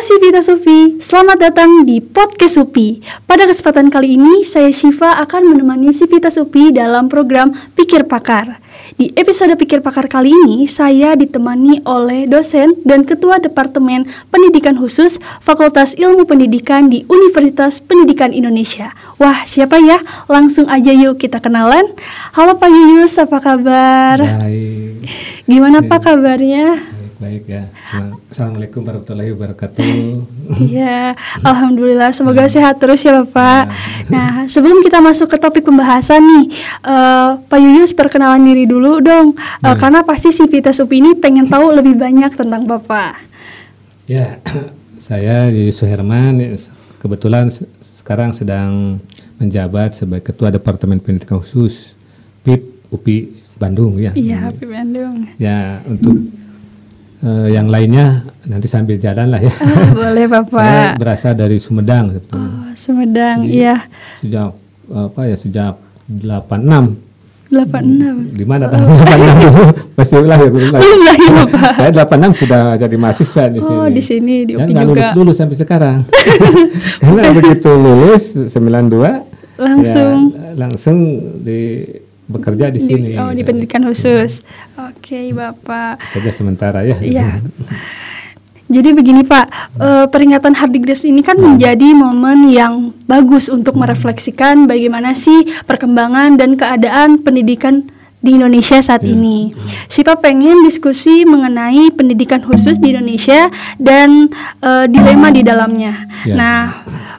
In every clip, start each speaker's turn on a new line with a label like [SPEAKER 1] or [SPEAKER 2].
[SPEAKER 1] Halo Sivita Sufi, selamat datang di Podcast Supi. Pada kesempatan kali ini, saya Shiva akan menemani Sivita Sufi dalam program Pikir Pakar. Di episode Pikir Pakar kali ini, saya ditemani oleh dosen dan Ketua Departemen Pendidikan Khusus Fakultas Ilmu Pendidikan di Universitas Pendidikan Indonesia. Wah, siapa ya? Langsung aja yuk kita kenalan. Halo Pak Yuyus, apa kabar?
[SPEAKER 2] Baik.
[SPEAKER 1] Gimana Pak kabarnya?
[SPEAKER 2] Baik ya. Assalamualaikum warahmatullahi wabarakatuh.
[SPEAKER 1] Iya, alhamdulillah. Semoga sehat terus ya Bapak.
[SPEAKER 2] Ya.
[SPEAKER 1] Nah, sebelum kita masuk ke topik pembahasan nih, uh, Pak Yuyus perkenalan diri dulu dong, uh, karena pasti si Vita Supi ini pengen tahu lebih banyak tentang Bapak.
[SPEAKER 2] Ya, saya Yuyus Suherman. Kebetulan sekarang sedang menjabat sebagai Ketua Departemen Pendidikan Khusus PIP UPI Bandung ya.
[SPEAKER 1] Iya, PIP Bandung.
[SPEAKER 2] Ya, untuk uh, yang lainnya nanti sambil jalan lah ya.
[SPEAKER 1] Boleh Bapak.
[SPEAKER 2] Saya berasal dari Sumedang.
[SPEAKER 1] Gitu. Oh, Sumedang, Jadi, iya.
[SPEAKER 2] Sejak apa ya sejak 86
[SPEAKER 1] 86.
[SPEAKER 2] Di mana tahun oh. 86 Masih lahir belum lahir.
[SPEAKER 1] Belum lahir Bapak.
[SPEAKER 2] Saya 86 sudah jadi mahasiswa di
[SPEAKER 1] oh,
[SPEAKER 2] sini.
[SPEAKER 1] Oh, di sini di UPI
[SPEAKER 2] Dan
[SPEAKER 1] juga.
[SPEAKER 2] lulus dulu sampai sekarang. Karena begitu lulus 92
[SPEAKER 1] langsung
[SPEAKER 2] ya, langsung di bekerja di, sini.
[SPEAKER 1] Oh, di pendidikan khusus. Oke, okay, Bapak.
[SPEAKER 2] Saja sementara ya.
[SPEAKER 1] Iya. Jadi begini Pak, uh, peringatan Hardigres ini kan menjadi momen yang bagus untuk merefleksikan bagaimana sih perkembangan dan keadaan pendidikan di Indonesia saat ya. ini. Sipa pengen diskusi mengenai pendidikan khusus di Indonesia dan uh, dilema di dalamnya. Ya. Nah,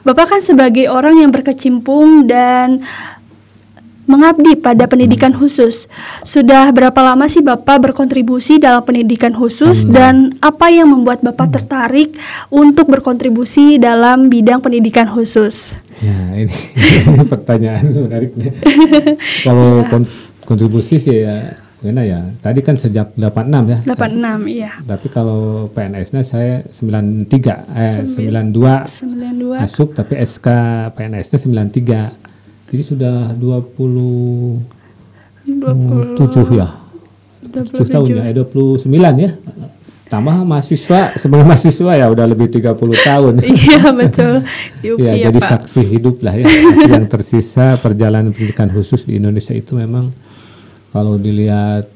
[SPEAKER 1] Bapak kan sebagai orang yang berkecimpung dan mengabdi pada pendidikan khusus. Sudah berapa lama sih Bapak berkontribusi dalam pendidikan khusus hmm. dan apa yang membuat Bapak hmm. tertarik untuk berkontribusi dalam bidang pendidikan khusus?
[SPEAKER 2] Ya, ini, pertanyaan menariknya. Kalau ya. kontribusi sih ya Gimana ya? Tadi kan sejak 86 ya.
[SPEAKER 1] 86 iya.
[SPEAKER 2] Tapi kalau PNS-nya saya 93 eh 92
[SPEAKER 1] 92
[SPEAKER 2] masuk tapi SK PNS-nya 93. Jadi sudah 20 27 ya. 27 tahun ya, 29 ya. Tambah mahasiswa, sebelum mahasiswa ya udah lebih 30 tahun.
[SPEAKER 1] iya, betul.
[SPEAKER 2] Yuki, ya, ya, jadi Pak. saksi hidup lah ya. yang tersisa perjalanan pendidikan khusus di Indonesia itu memang kalau dilihat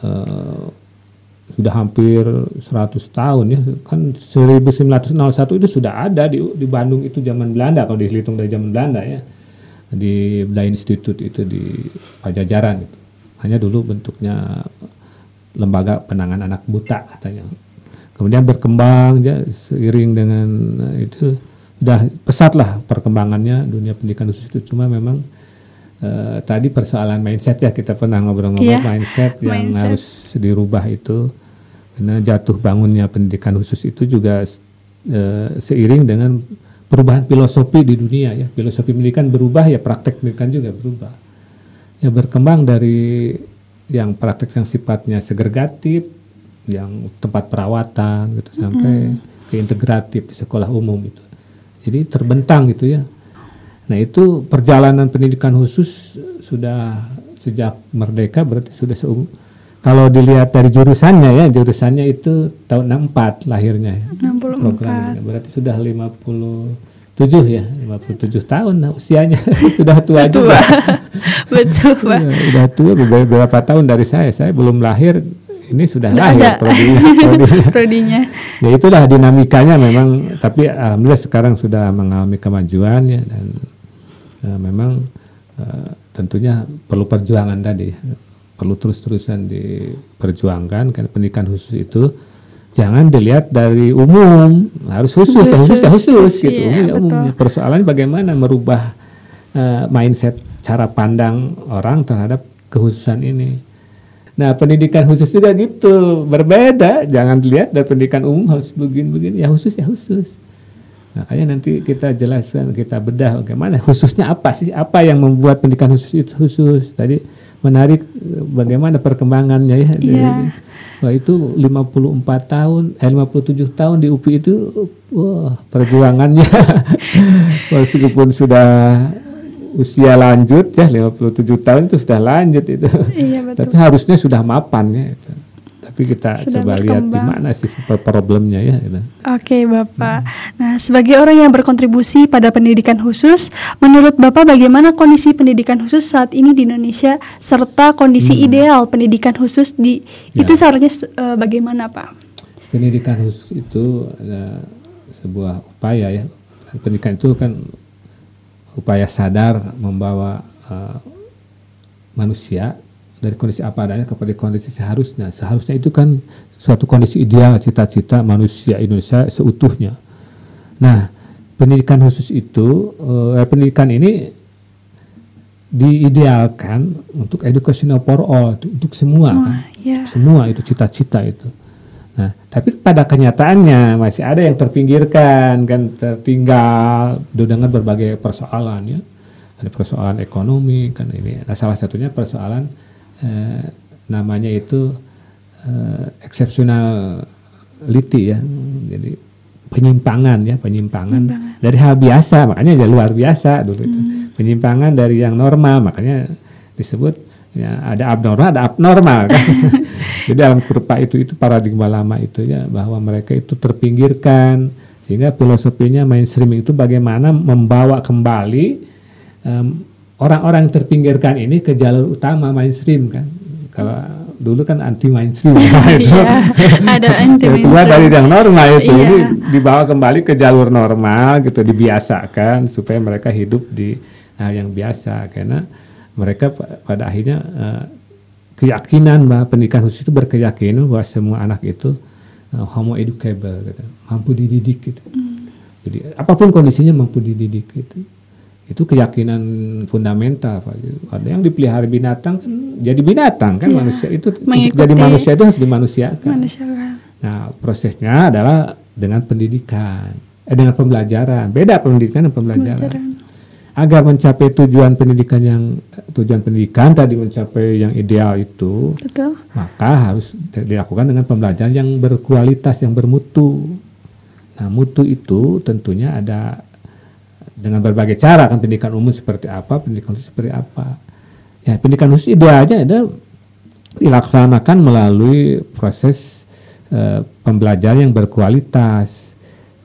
[SPEAKER 2] uh, sudah hampir 100 tahun ya kan 1901 itu sudah ada di, di Bandung itu zaman Belanda kalau dihitung dari zaman Belanda ya di Blind Institute itu di Pajajaran itu. Hanya dulu bentuknya lembaga penanganan anak buta katanya. Kemudian berkembang ya seiring dengan itu sudah pesatlah perkembangannya dunia pendidikan khusus itu cuma memang uh, tadi persoalan mindset ya kita pernah ngobrol-ngobrol yeah, mindset yang mindset. harus dirubah itu karena jatuh bangunnya pendidikan khusus itu juga uh, seiring dengan perubahan filosofi di dunia ya. Filosofi pendidikan berubah ya praktek pendidikan juga berubah. Ya berkembang dari yang praktek yang sifatnya segregatif yang tempat perawatan gitu sampai mm. ke integratif di sekolah umum itu. Jadi terbentang gitu ya. Nah itu perjalanan pendidikan khusus sudah sejak merdeka berarti sudah seumur kalau dilihat dari jurusannya ya, jurusannya itu tahun 64 lahirnya.
[SPEAKER 1] 64. Programnya.
[SPEAKER 2] Berarti sudah 57 ya, 57 tahun nah, usianya. sudah tua,
[SPEAKER 1] tua.
[SPEAKER 2] juga.
[SPEAKER 1] Betul, Pak.
[SPEAKER 2] Ya, sudah tua beberapa tahun dari saya. Saya belum lahir, ini sudah Nggak lahir prodinya. prodinya.
[SPEAKER 1] prodinya.
[SPEAKER 2] ya itulah dinamikanya memang, tapi alhamdulillah sekarang sudah mengalami kemajuan ya dan uh, memang uh, tentunya perlu perjuangan tadi perlu terus-terusan diperjuangkan karena pendidikan khusus itu jangan dilihat dari umum. Harus khusus khusus khusus, khusus gitu iya, umum, umumnya. Persoalannya bagaimana merubah uh, mindset cara pandang orang terhadap kekhususan ini? Nah pendidikan khusus juga gitu berbeda. Jangan dilihat dari pendidikan umum harus begini-begini. Ya khusus ya khusus. Makanya nanti kita jelaskan kita bedah bagaimana khususnya apa sih apa yang membuat pendidikan khusus itu khusus. Tadi menarik bagaimana perkembangannya ya.
[SPEAKER 1] Yeah.
[SPEAKER 2] Wah itu 54 tahun, eh 57 tahun di UPI itu wah perjuangannya meskipun sudah usia lanjut ya 57 tahun itu sudah lanjut itu.
[SPEAKER 1] Iya, betul.
[SPEAKER 2] Tapi harusnya sudah mapan ya itu. Tapi kita
[SPEAKER 1] Sudah
[SPEAKER 2] coba lihat di
[SPEAKER 1] berkembang.
[SPEAKER 2] mana sih problemnya ya. gitu.
[SPEAKER 1] Oke, Bapak. Nah, sebagai orang yang berkontribusi pada pendidikan khusus, menurut Bapak bagaimana kondisi pendidikan khusus saat ini di Indonesia serta kondisi ideal pendidikan khusus di
[SPEAKER 2] Ya.
[SPEAKER 1] itu seharusnya eh, bagaimana, Pak?
[SPEAKER 2] Pendidikan khusus itu sebuah upaya ya. Pendidikan itu kan upaya sadar membawa uh, manusia dari kondisi apa adanya kepada kondisi seharusnya. Seharusnya itu kan suatu kondisi ideal cita-cita manusia Indonesia seutuhnya. Nah, pendidikan khusus itu eh, pendidikan ini diidealkan untuk educational for all untuk, semua kan
[SPEAKER 1] Wah, ya.
[SPEAKER 2] semua itu cita-cita itu. Nah, tapi pada kenyataannya masih ada yang terpinggirkan kan tertinggal dengan berbagai persoalan ya. Ada persoalan ekonomi kan ini. Nah, salah satunya persoalan eh, namanya itu eh, exceptionality ya. Jadi penyimpangan ya, penyimpangan dari hal biasa makanya ya luar biasa dulu itu. Penyimpangan dari yang normal makanya disebut ya ada abnormal ada abnormal kan. Jadi dalam kurva itu itu paradigma lama itu ya bahwa mereka itu terpinggirkan sehingga filosofinya mainstream itu bagaimana membawa kembali em, orang-orang terpinggirkan ini ke jalur utama mainstream kan. Kalau dulu kan anti mainstream itu.
[SPEAKER 1] Iya, ada anti
[SPEAKER 2] keluar
[SPEAKER 1] mainstream.
[SPEAKER 2] dari yang normal itu
[SPEAKER 1] Iya.
[SPEAKER 2] ini dibawa kembali ke jalur normal gitu dibiasakan supaya mereka hidup di hal yang biasa karena mereka pa- pada akhirnya eh, keyakinan bahwa pendidikan khusus itu berkeyakinan bahwa semua anak itu eh, homo educable gitu, mampu dididik gitu. Jadi apa pun kondisinya mampu dididik gitu. Itu keyakinan fundamental Pak. Ada yang dipelihara binatang kan jadi binatang kan
[SPEAKER 1] Iya.
[SPEAKER 2] manusia itu untuk jadi manusia itu harus dimanusiakan.
[SPEAKER 1] Manusia kan.
[SPEAKER 2] Nah, prosesnya adalah dengan pendidikan, eh, dengan pembelajaran. Beda pendidikan dan pembelajaran.
[SPEAKER 1] Pembelajaran.
[SPEAKER 2] Agar mencapai tujuan pendidikan yang tujuan pendidikan tadi mencapai yang ideal itu,
[SPEAKER 1] Betul.
[SPEAKER 2] maka harus dilakukan dengan pembelajaran yang berkualitas, yang bermutu. Nah, mutu itu tentunya ada dengan berbagai cara kan pendidikan umum seperti apa, pendidikan khusus seperti apa. Ya, pendidikan khusus idealnya ada dilaksanakan melalui proses eh, pembelajaran yang berkualitas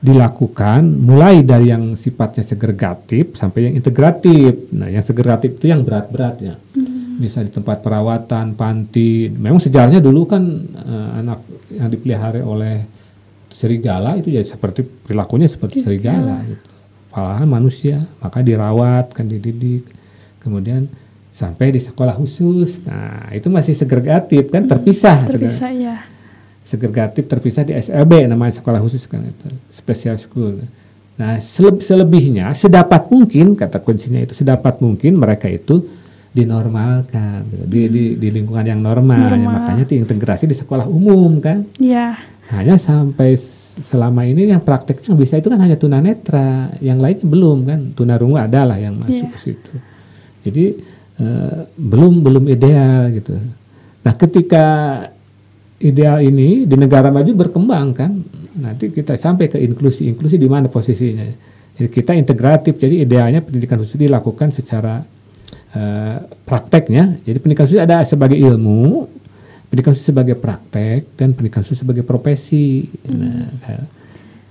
[SPEAKER 2] dilakukan mulai dari yang sifatnya segregatif sampai yang integratif. Nah, yang segregatif itu yang berat-beratnya. Bisa di tempat perawatan, panti. Memang sejarahnya dulu kan eh, anak yang dipelihara oleh serigala itu jadi seperti perilakunya seperti serigala gitu. Malahan manusia, maka dirawat, kan dididik. Kemudian sampai di sekolah khusus. Nah, itu masih segregatif kan terpisah.
[SPEAKER 1] Terpisah ya.
[SPEAKER 2] segregatif terpisah di SLB namanya sekolah khusus kan itu special school. Nah seleb- selebihnya sedapat mungkin kata kuncinya itu sedapat mungkin mereka itu dinormalkan gitu, di, di, di lingkungan yang normal, Ya,
[SPEAKER 1] Normal.
[SPEAKER 2] makanya diintegrasi di sekolah umum kan
[SPEAKER 1] Ya.
[SPEAKER 2] hanya sampai selama ini yang prakteknya yang bisa itu kan hanya tunanetra yang lainnya belum kan. Tunarungu adalah yang masuk
[SPEAKER 1] Iya.
[SPEAKER 2] ke situ. Jadi eh, belum belum ideal gitu. Nah ketika ideal ini di negara maju berkembang kan nanti kita sampai ke inklusi. Inklusi di mana posisinya? Jadi kita integratif. Jadi idealnya pendidikan khusus dilakukan secara eh, prakteknya. Jadi pendidikan khusus ada sebagai ilmu pendidikan khusus sebagai praktek dan pendidikan khusus sebagai profesi nah, kayak-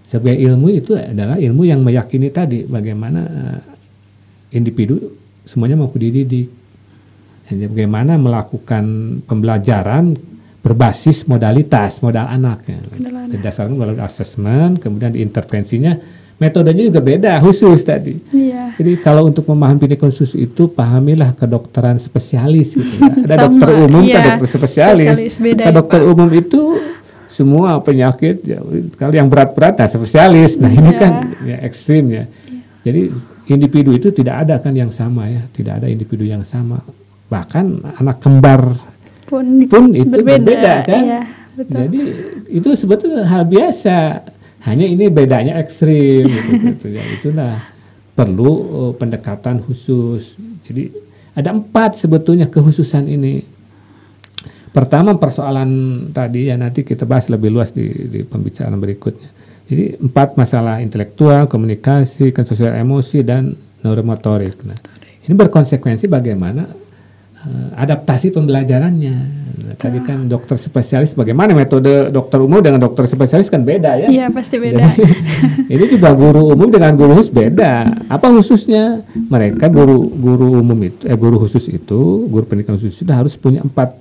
[SPEAKER 2] sebagai ilmu itu adalah ilmu yang meyakini tadi bagaimana eh, individu semuanya mampu dididik jadi bagaimana melakukan pembelajaran berbasis modalitas modal anak.
[SPEAKER 1] Modal anak.
[SPEAKER 2] didasarkan melalui asesmen kemudian diintervensinya metodenya juga beda khusus tadi
[SPEAKER 1] Iya.
[SPEAKER 2] jadi kalau untuk memahami pendidikan khusus itu pahamilah kedokteran spesialis gitu ya. Ada
[SPEAKER 1] Sama,
[SPEAKER 2] dokter umum,
[SPEAKER 1] iya.
[SPEAKER 2] ada dokter spesialis.
[SPEAKER 1] Spesialis, beda
[SPEAKER 2] Nah,
[SPEAKER 1] ya,
[SPEAKER 2] dokter umum itu semua penyakit ya, kalau yang berat-berat nah spesialis. Nah, ini
[SPEAKER 1] Iya.
[SPEAKER 2] kan ya ekstrim ya. Jadi individu itu tidak ada kan yang sama ya, tidak ada individu yang sama. Bahkan anak kembar
[SPEAKER 1] Pun,
[SPEAKER 2] pun itu berbeda, kan.
[SPEAKER 1] Iya, betul.
[SPEAKER 2] Jadi itu sebetulnya hal biasa. Hanya ini bedanya ekstrim gitu, gitu ya. Itulah perlu uh, pendekatan khusus. Jadi ada empat sebetulnya kekhususan ini. Pertama persoalan tadi ya nanti kita bahas lebih luas di, di pembicaraan berikutnya. Jadi empat masalah intelektual, komunikasi, sosial emosi dan neuromotorik. Nah, ini berkonsekuensi bagaimana adaptasi pembelajarannya. Nah, tadi kan dokter spesialis bagaimana metode dokter umum dengan dokter spesialis kan beda ya?
[SPEAKER 1] Iya pasti beda.
[SPEAKER 2] Jadi, ini juga guru umum dengan guru khusus beda. Apa khususnya? Mereka guru guru umum itu, eh guru khusus itu, guru pendidikan khusus itu harus punya empat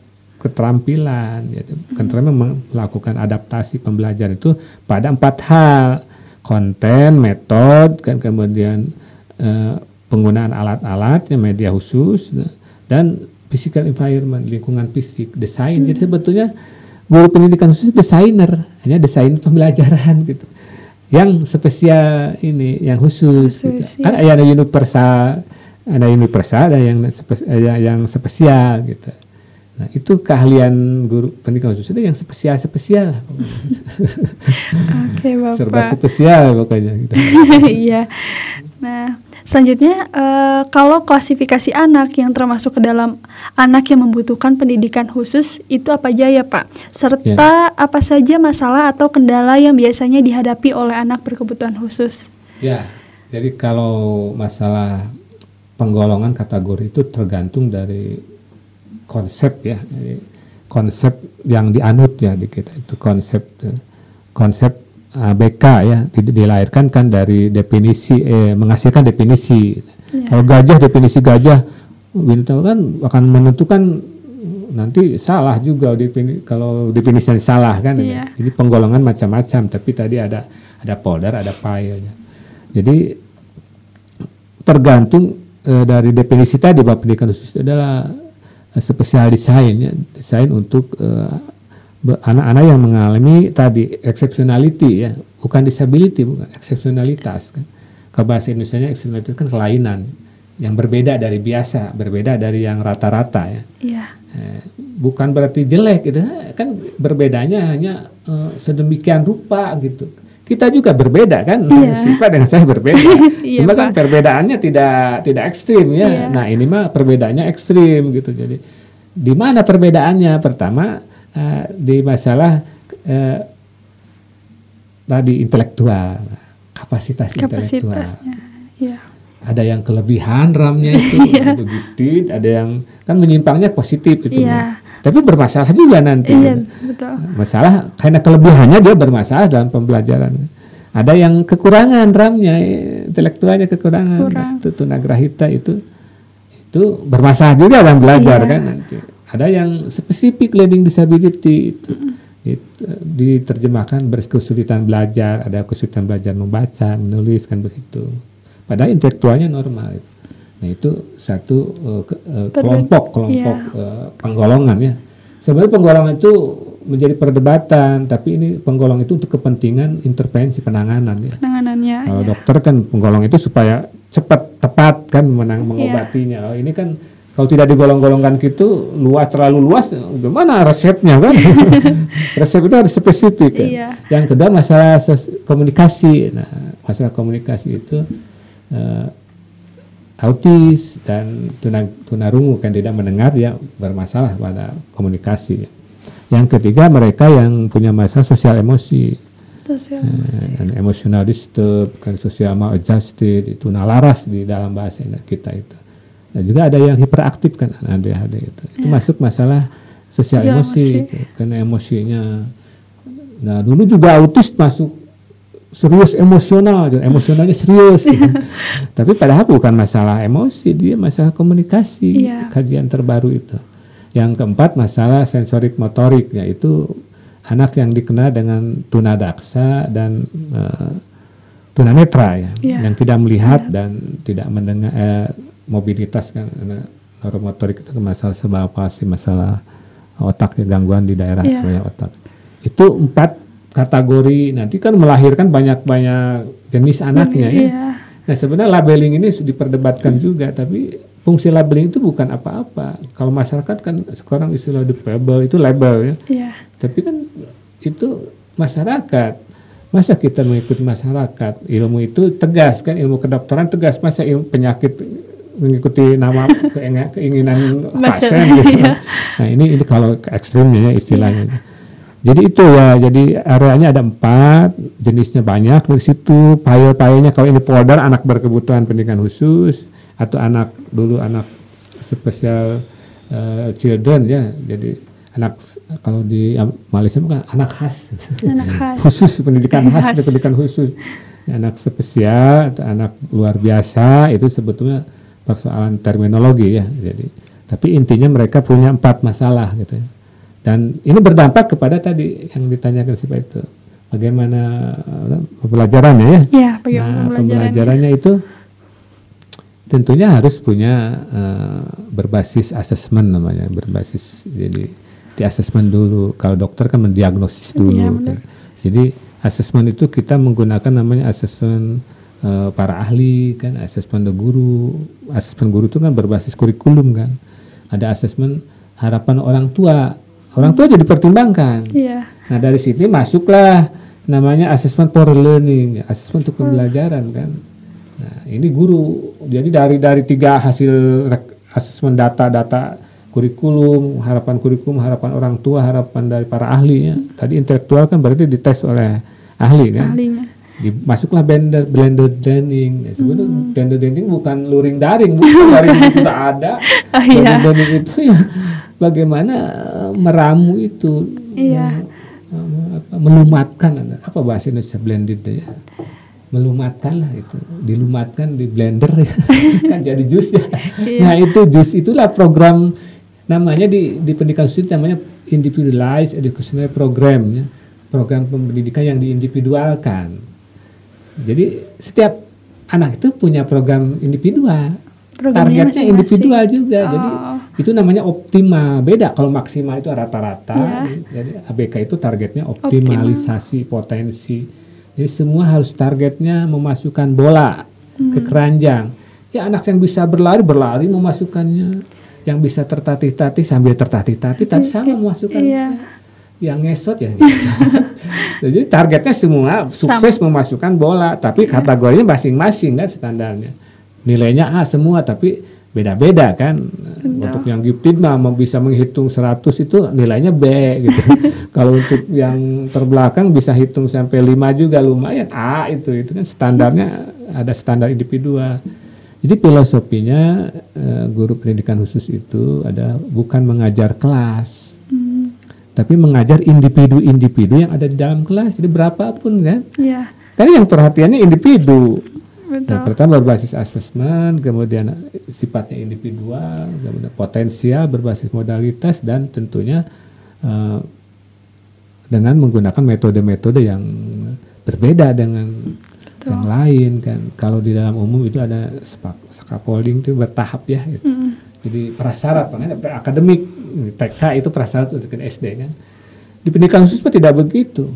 [SPEAKER 2] keterampilan. Ya. Karena memang melakukan adaptasi pembelajaran itu pada empat hal: konten, metode, kan kemudian eh, penggunaan alat-alat, media khusus, dan physical environment, lingkungan fisik, desain. Hmm. Jadi sebetulnya guru pendidikan khusus desainer, hanya desain pembelajaran gitu. Yang spesial ini, yang khusus, khusus gitu. kan ada universal, ada universal, ada yang spesial, yang spesial gitu. Nah, itu keahlian guru pendidikan khusus itu yang spesial spesial.
[SPEAKER 1] Oke, Bapak.
[SPEAKER 2] Serba spesial pokoknya gitu.
[SPEAKER 1] Iya. nah, Selanjutnya, uh, kalau klasifikasi anak yang termasuk ke dalam anak yang membutuhkan pendidikan khusus itu apa aja ya Pak? Serta ya. apa saja masalah atau kendala yang biasanya dihadapi oleh anak berkebutuhan khusus?
[SPEAKER 2] Ya, jadi kalau masalah penggolongan kategori itu tergantung dari konsep ya, jadi konsep yang dianut ya di kita itu konsep konsep ABK ya dilahirkan kan dari definisi eh, menghasilkan definisi. Ya. Kalau gajah definisi gajah bintang kan akan menentukan nanti salah juga defini, kalau definisi salah kan. Ya. Jadi penggolongan macam-macam tapi tadi ada ada polder, ada filenya. Jadi tergantung eh, dari definisi tadi Bapak pendidikan khusus adalah eh, spesial desain ya, desain untuk eh, anak-anak yang mengalami tadi exceptionality ya, bukan disability, bukan exceptionalitas kan. Ke bahasa Indonesia exceptionalitas kan kelainan yang berbeda dari biasa, berbeda dari yang rata-rata ya.
[SPEAKER 1] Iya.
[SPEAKER 2] Eh, bukan berarti jelek gitu, kan berbedanya hanya uh, sedemikian rupa gitu. Kita juga berbeda kan, iya. sifat dengan saya berbeda. Cuma kan perbedaannya tidak tidak ekstrim ya. Iya. Nah ini mah perbedaannya ekstrim gitu. Jadi di mana perbedaannya? Pertama uh, di masalah uh, tadi intelektual, kapasitas intelektual.
[SPEAKER 1] Ya.
[SPEAKER 2] Ada yang kelebihan ramnya itu ya. begitu, ada yang kan menyimpangnya positif gitu. Ya. Tapi bermasalah juga nanti. Iya, betul. Masalah karena kelebihannya dia bermasalah dalam pembelajaran. Ada yang kekurangan ramnya, intelektualnya kekurangan. Kurang. Itu tunagrahita itu itu bermasalah juga dalam belajar iya. kan nanti ada yang spesifik learning disability itu, diterjemahkan berkesulitan belajar, ada kesulitan belajar membaca, menulis kan begitu. Padahal intelektualnya normal. Nah itu satu uh, ke, uh, kelompok kelompok yeah. uh, penggolongan ya. Sebenarnya penggolongan itu menjadi perdebatan, tapi ini penggolong itu untuk kepentingan intervensi penanganan ya.
[SPEAKER 1] Penanganannya.
[SPEAKER 2] Kalau ya. dokter kan penggolong itu supaya cepat tepat kan menang iya. mengobatinya. Yeah. Oh, ini kan kalau tidak digolong-golongkan gitu luas terlalu luas gimana resepnya kan? Resep itu harus spesifik kan? Iya. yang kedua masalah komunikasi. Nah masalah komunikasi itu uh, autis dan tuna tunarungu kan tidak mendengar ya bermasalah pada komunikasi. Yang ketiga mereka yang punya masalah sosial emosi. Sosial uh, emosional disturb kan sosial maladjusted itu nalaras di dalam bahasa kita itu Nah juga ada yang hiperaktif kan ADHD itu. Itu ya. masuk masalah sosial, sosial emosi, emosi. Gitu. karena emosinya. Nah dulu juga autis masuk serius emosional, emosionalnya serius. gitu. Tapi padahal bukan masalah emosi, dia masalah komunikasi. Ya. Kajian terbaru itu. Yang keempat masalah sensorik motorik, yaitu anak yang dikenal dengan tunadaksa dan uh, tunanetra ya, ya, yang tidak melihat ya. dan tidak mendengar. Eh, mobilitas kan neuromotorik itu masalah sebab apa sih masalah otak ya, gangguan di daerah yeah. otak itu empat kategori nanti kan melahirkan banyak-banyak jenis anaknya ya. Yeah. Nah sebenarnya labeling ini diperdebatkan juga tapi fungsi labeling itu bukan apa-apa. Kalau masyarakat kan sekarang istilah depable itu label ya. Yeah. Tapi kan itu masyarakat. Masa kita mengikuti masyarakat? Ilmu itu tegas kan ilmu kedokteran tegas. Masa ilmu penyakit mengikuti nama keinginan pasien gitu. Iya. Nah ini ini kalau ekstrimnya ya istilahnya. Iya. Jadi itu ya, jadi areanya ada empat, jenisnya banyak dari situ. Payel-payelnya kalau ini polder anak berkebutuhan pendidikan khusus atau anak dulu anak spesial uh, children ya. Jadi anak kalau di Malaysia bukan anak khas.
[SPEAKER 1] Anak khas.
[SPEAKER 2] khusus pendidikan khas, khas. pendidikan khusus. Anak spesial, anak luar biasa itu sebetulnya persoalan terminologi ya. Jadi tapi intinya mereka punya empat masalah gitu ya. Dan ini berdampak kepada tadi yang ditanyakan si itu. Bagaimana uh, pembelajarannya ya?
[SPEAKER 1] Iya,
[SPEAKER 2] bagaimana nah, pembelajarannya itu tentunya harus punya uh, berbasis asesmen namanya berbasis jadi di asesmen dulu kalau dokter kan mendiagnosis dulu ya, kan. jadi asesmen itu kita menggunakan namanya asesmen uh, para ahli kan asesmen guru asesmen guru itu kan berbasis kurikulum kan ada asesmen harapan orang tua orang tua jadi pertimbangkan
[SPEAKER 1] ya.
[SPEAKER 2] nah dari sini masuklah namanya asesmen for learning asesmen untuk pembelajaran kan Nah, ini guru. Jadi dari dari tiga hasil asesmen data-data kurikulum, harapan kurikulum, harapan orang tua, harapan dari para ahli ya. Tadi intelektual kan berarti dites oleh ahli kan.
[SPEAKER 1] Ahlinya.
[SPEAKER 2] Masuklah blender blended learning. Ya, sebetulnya hmm. blended learning bukan luring daring, bukan dari sudah ada.
[SPEAKER 1] Oh, iya.
[SPEAKER 2] Blended learning itu ya bagaimana meramu itu.
[SPEAKER 1] Iya.
[SPEAKER 2] melumatkan apa bahasa Indonesia blended ya melumatkan lah itu dilumatkan di blender ya kan jadi jus ya iya. nah itu jus itulah program namanya di di pendidikan khusus namanya individualized educational program ya program pendidikan yang diindividualkan jadi setiap anak itu punya program individual Programnya targetnya masing -masing. individual juga oh. jadi itu namanya optimal beda kalau maksimal itu rata-rata yeah. jadi ABK itu targetnya optimalisasi Optimal. potensi jadi semua harus targetnya memasukkan bola hmm. ke keranjang. Ya anak yang bisa berlari berlari memasukkannya, yang bisa tertatih-tatih sambil tertatih-tatih tapi sama memasukkannya. Iya. Yang ngesot ya ngesot. Jadi targetnya semua sukses Sam. memasukkan bola, tapi iya. kategorinya masing-masing kan standarnya. Nilainya A semua tapi beda-beda kan. Betul. Untuk yang gifted mah bisa menghitung 100 itu nilainya B gitu. Kalau untuk yang terbelakang bisa hitung sampai 5 juga lumayan A itu itu kan standarnya ada standar individual. Jadi filosofinya uh, guru pendidikan khusus itu ada bukan mengajar kelas. Hmm. Tapi mengajar individu-individu yang ada di dalam kelas. Jadi berapapun kan.
[SPEAKER 1] Yeah.
[SPEAKER 2] Karena yang perhatiannya individu Betul. Nah, pertama berbasis asesmen, kemudian sifatnya individual, kemudian potensial berbasis modalitas dan tentunya uh, dengan menggunakan metode-metode yang berbeda dengan Betul. yang lain kan. Kalau di dalam umum itu ada scaffolding itu bertahap ya. Gitu. Mm. Jadi prasyarat, makanya akademik TK itu prasyarat untuk SD kan. Di pendidikan khusus tidak begitu.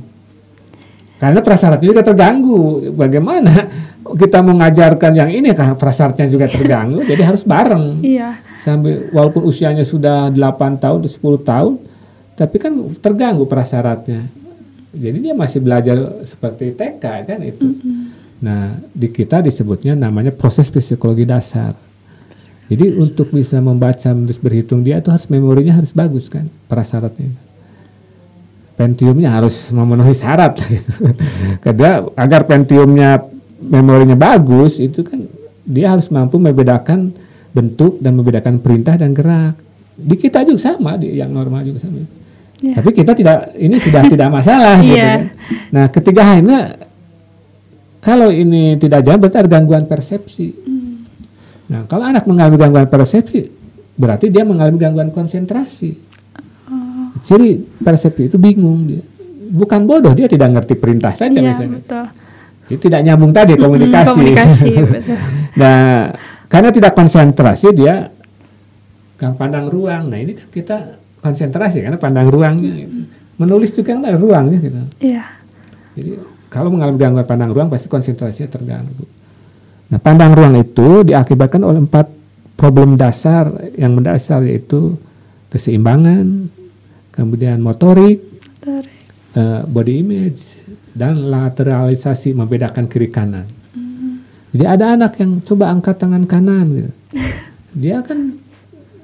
[SPEAKER 2] Karena prasyaratnya juga terganggu. Bagaimana kita mengajarkan yang ini kan prasyaratnya juga terganggu jadi harus bareng
[SPEAKER 1] iya
[SPEAKER 2] sambil walaupun usianya sudah 8 tahun 10 tahun tapi kan terganggu prasyaratnya jadi dia masih belajar seperti TK kan itu mm -hmm. nah di kita disebutnya namanya proses psikologi dasar jadi dasar. untuk bisa membaca terus berhitung dia itu harus memorinya harus bagus kan prasyaratnya Pentiumnya harus memenuhi syarat gitu. Karena agar Pentiumnya memorinya bagus itu kan dia harus mampu membedakan bentuk dan membedakan perintah dan gerak. Di kita juga sama, di yang normal juga sama. Yeah. Tapi kita tidak ini sudah tidak masalah gitu yeah. kan. Nah, ketiga halnya kalau ini tidak jalan berarti ada gangguan persepsi. Mm. Nah, kalau anak mengalami gangguan persepsi berarti dia mengalami gangguan konsentrasi. Oh. Jadi persepsi itu bingung dia. Bukan bodoh, dia tidak ngerti perintah saja yeah, misalnya. Betul itu tidak nyambung tadi komunikasi.
[SPEAKER 1] komunikasi
[SPEAKER 2] nah, karena tidak konsentrasi dia kan pandang ruang. Nah, ini kan kita konsentrasi karena pandang ruangnya. Gitu. Menulis juga kan ada ruangnya gitu.
[SPEAKER 1] Iya.
[SPEAKER 2] Jadi kalau mengalami gangguan pandang ruang pasti konsentrasinya terganggu. Nah, pandang ruang itu diakibatkan oleh empat problem dasar yang mendasar yaitu keseimbangan, kemudian motorik, motorik. Uh, body image, dan lateralisasi membedakan kiri kanan. Hmm. Jadi ada anak yang coba angkat tangan kanan gitu. Dia kan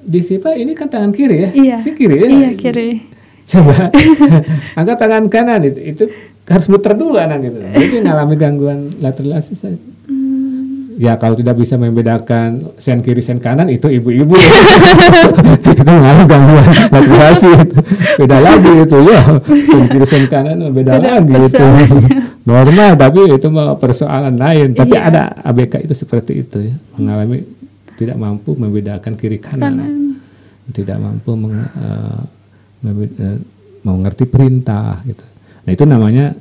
[SPEAKER 2] di siapa ini kan tangan kiri ya?
[SPEAKER 1] Iya.
[SPEAKER 2] Si kiri ya?
[SPEAKER 1] Iya, kiri.
[SPEAKER 2] Coba angkat tangan kanan itu, itu harus muter dulu anak gitu. Jadi ngalami gangguan lateralisasi. Ya kalau tidak bisa membedakan sen kiri sen kanan itu ibu-ibu. Itu mengalami gangguan motivasi. Itu beda lagi itu ya. Sen kiri sen kanan beda, beda lagi itu. Normal tapi itu mau persoalan lain. Tapi iya. ada ABK itu seperti itu ya. Mengalami tidak mampu membedakan kiri kanan, kanan. tidak mampu meng, uh, uh, mengerti perintah gitu. Nah itu namanya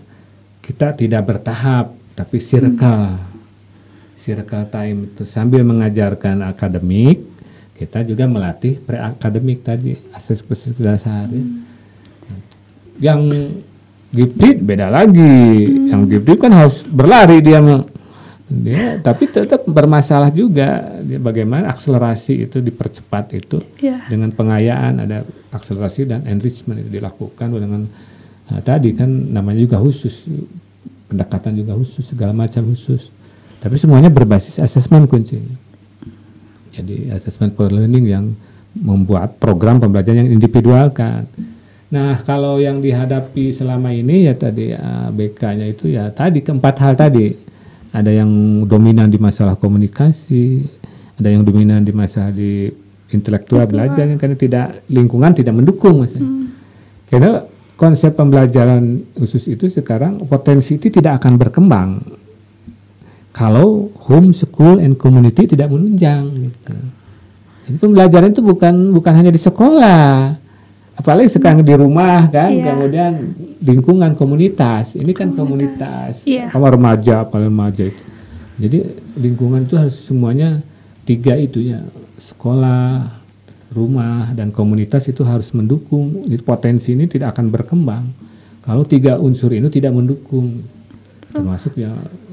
[SPEAKER 2] kita tidak bertahap tapi circle. Hmm. Circle time itu sambil mengajarkan akademik kita juga melatih pre akademik tadi akses akses dasar hmm. yang gifted beda lagi hmm. yang gifted kan harus berlari dia dia tapi tetap bermasalah juga dia bagaimana akselerasi itu dipercepat itu yeah. dengan pengayaan ada akselerasi dan enrichment itu dilakukan dengan nah, tadi kan namanya juga khusus pendekatan juga khusus segala macam khusus tapi semuanya berbasis asesmen kuncinya jadi asesmen for learning yang membuat program pembelajaran yang individualkan Nah, kalau yang dihadapi selama ini ya tadi ABK-nya itu ya tadi keempat hal tadi. Ada yang dominan di masalah komunikasi, ada yang dominan di masalah di intelektual belajar karena tidak lingkungan tidak mendukung Mas. Hmm. Karena konsep pembelajaran khusus itu sekarang potensi itu tidak akan berkembang kalau home, school, and community tidak menunjang. Gitu. Jadi pembelajaran itu bukan bukan hanya di sekolah, apalagi sekarang di rumah kan yeah. kemudian lingkungan komunitas ini kan komunitas, komunitas. Yeah. remaja paling remaja itu jadi lingkungan itu harus semuanya tiga itu ya sekolah rumah dan komunitas itu harus mendukung jadi potensi ini tidak akan berkembang kalau tiga unsur ini tidak mendukung termasuk ya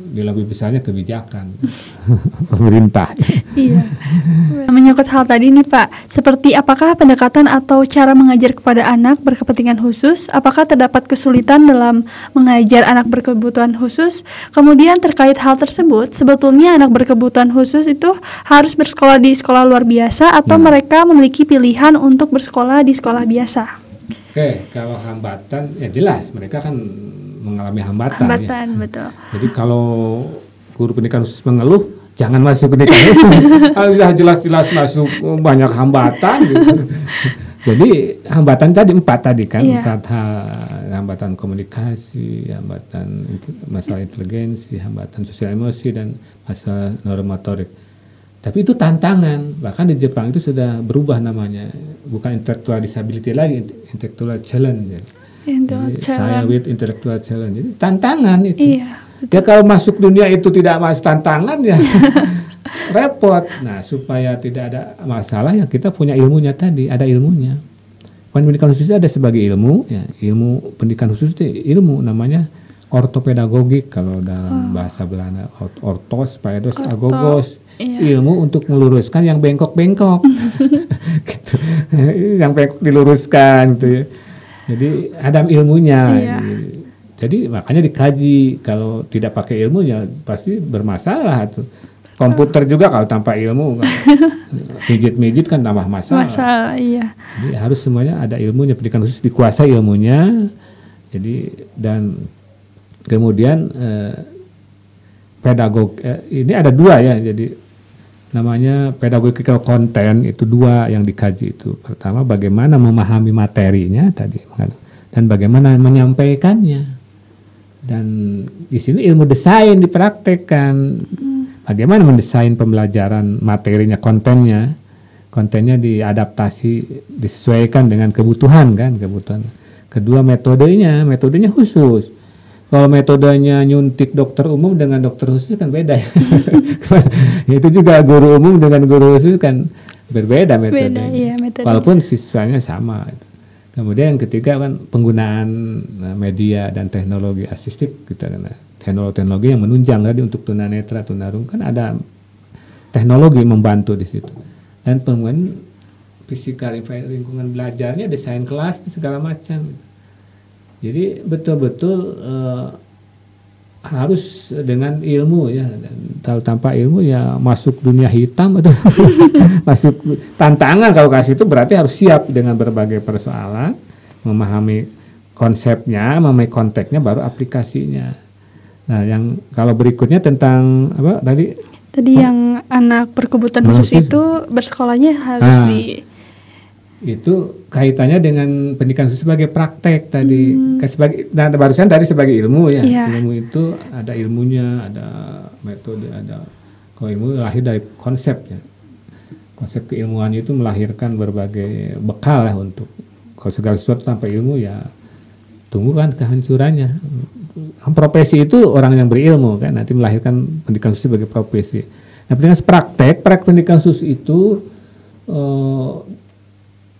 [SPEAKER 2] di lebih besarnya kebijakan pemerintah.
[SPEAKER 1] iya. Menyangkut hal tadi nih Pak, seperti apakah pendekatan atau cara mengajar kepada anak berkepentingan khusus? Apakah terdapat kesulitan dalam mengajar anak berkebutuhan khusus? Kemudian terkait hal tersebut, sebetulnya anak berkebutuhan khusus itu harus bersekolah di sekolah luar biasa atau hmm. mereka memiliki pilihan untuk bersekolah di sekolah biasa?
[SPEAKER 2] Oke, kalau hambatan ya jelas mereka kan mengalami hambatan.
[SPEAKER 1] Ya. Hambatan ya. betul.
[SPEAKER 2] Jadi kalau guru pendidikan khusus mengeluh, jangan masuk pendidikan khusus. Jelas-jelas masuk banyak hambatan. Gitu. Jadi hambatan tadi empat tadi kan iya. empat hal hambatan komunikasi, hambatan masalah inteligensi, hambatan sosial emosi dan masalah neuromotorik. Tapi itu tantangan, bahkan di Jepang itu sudah berubah namanya, bukan intellectual disability lagi, intellectual challenge. Ya. Child with intellectual challenge. Jadi tantangan itu. Iya. Ya kalau masuk dunia itu tidak mas tantangan ya repot. Nah supaya tidak ada masalah ya kita punya ilmunya tadi, ada ilmunya. Pendidikan khusus ada sebagai ilmu, ya ilmu pendidikan khusus itu ilmu namanya ortopedagogik kalau dalam oh. bahasa Belanda ortos, paedos, Orto. agogos. Iya. Ilmu untuk meluruskan yang bengkok-bengkok, gitu. yang bengkok diluruskan, gitu ya jadi ada ilmunya. Iya. Jadi makanya dikaji kalau tidak pakai ilmu ya pasti bermasalah tuh. Komputer juga kalau tanpa ilmu kan, mijit-mijit kan tambah masalah.
[SPEAKER 1] Masalah, iya.
[SPEAKER 2] Jadi harus semuanya ada ilmunya, pendidikan khusus dikuasai ilmunya. Jadi dan kemudian eh, pedagog eh, ini ada dua ya. Jadi namanya pedagogical content itu dua yang dikaji itu. Pertama bagaimana memahami materinya tadi dan bagaimana menyampaikannya. Dan di sini ilmu desain dipraktekkan. Bagaimana mendesain pembelajaran materinya, kontennya. Kontennya diadaptasi, disesuaikan dengan kebutuhan kan, kebutuhan. Kedua metodenya, metodenya khusus kalau metodenya nyuntik dokter umum dengan dokter khusus kan beda ya. itu juga guru umum dengan guru khusus kan berbeda metodenya. Beda, iya, metode. Walaupun siswanya sama. Kemudian yang ketiga kan penggunaan nah, media dan teknologi asistif kita kan teknologi-teknologi yang menunjang tadi untuk tunanetra, tunarung kan ada teknologi membantu di situ. Dan penggunaan fisikal lingkungan belajarnya, desain kelas segala macam. Jadi betul-betul uh, harus dengan ilmu ya kalau tanpa ilmu ya masuk dunia hitam atau masuk tantangan kalau kasih itu berarti harus siap dengan berbagai persoalan memahami konsepnya memahami konteksnya baru aplikasinya nah yang kalau berikutnya tentang apa tadi
[SPEAKER 1] Tadi yang anak berkebutuhan
[SPEAKER 2] Oh,
[SPEAKER 1] khusus
[SPEAKER 2] khusus.
[SPEAKER 1] itu bersekolahnya harus
[SPEAKER 2] Ah.
[SPEAKER 1] di
[SPEAKER 2] itu kaitannya dengan pendidikan khusus sebagai praktek tadi.
[SPEAKER 1] Hmm.
[SPEAKER 2] Sebagai nah barusan tadi sebagai ilmu ya.
[SPEAKER 1] Iya.
[SPEAKER 2] ilmu itu ada ilmunya ada metode ada kalau ilmu lahir dari konsepnya konsep keilmuan itu melahirkan berbagai bekal lah untuk kalau segala sesuatu tanpa ilmu ya tunggu kan kehancurannya. Kan profesi itu orang yang berilmu kan nanti melahirkan pendidikan khusus sebagai profesi. Nah pendidikan praktek praktek pendidikan khusus itu eh,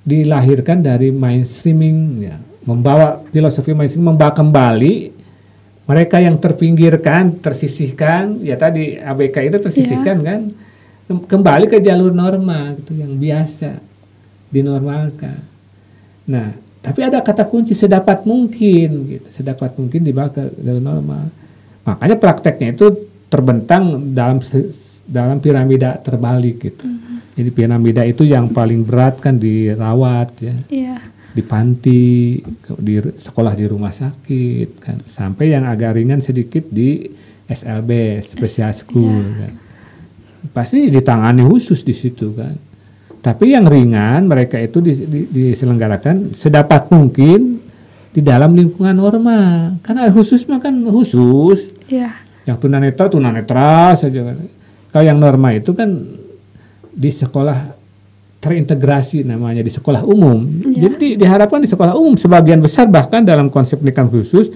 [SPEAKER 2] dilahirkan dari mainstreaming ya. Membawa filosofi mainstream membawa kembali mereka yang terpinggirkan tersisihkan. Ya tadi ABK itu tersisihkan kan? Kem- kembali ke jalur norma gitu yang biasa dinormalkan. Nah tapi ada kata kunci sedapat mungkin gitu. Sedapat mungkin dibawa ke jalur norma makanya prakteknya itu terbentang dalam dalam piramida terbalik gitu jadi piramida itu yang paling berat kan dirawat ya
[SPEAKER 1] Iya.
[SPEAKER 2] di panti, di sekolah di rumah sakit kan, sampai yang agak ringan sedikit di SLB special school kan. Pasti ditangani khusus di situ kan. Tapi yang ringan mereka itu dis- di- diselenggarakan sedapat mungkin di dalam lingkungan norma. Karena khusus mah kan khusus,
[SPEAKER 1] Iya.
[SPEAKER 2] yang tunanetra tunanetra saja kan. Kalau yang norma itu kan di sekolah terintegrasi namanya di sekolah umum.
[SPEAKER 1] Iya.
[SPEAKER 2] Jadi di- diharapkan di sekolah umum sebagian besar bahkan dalam konsep pendidikan khusus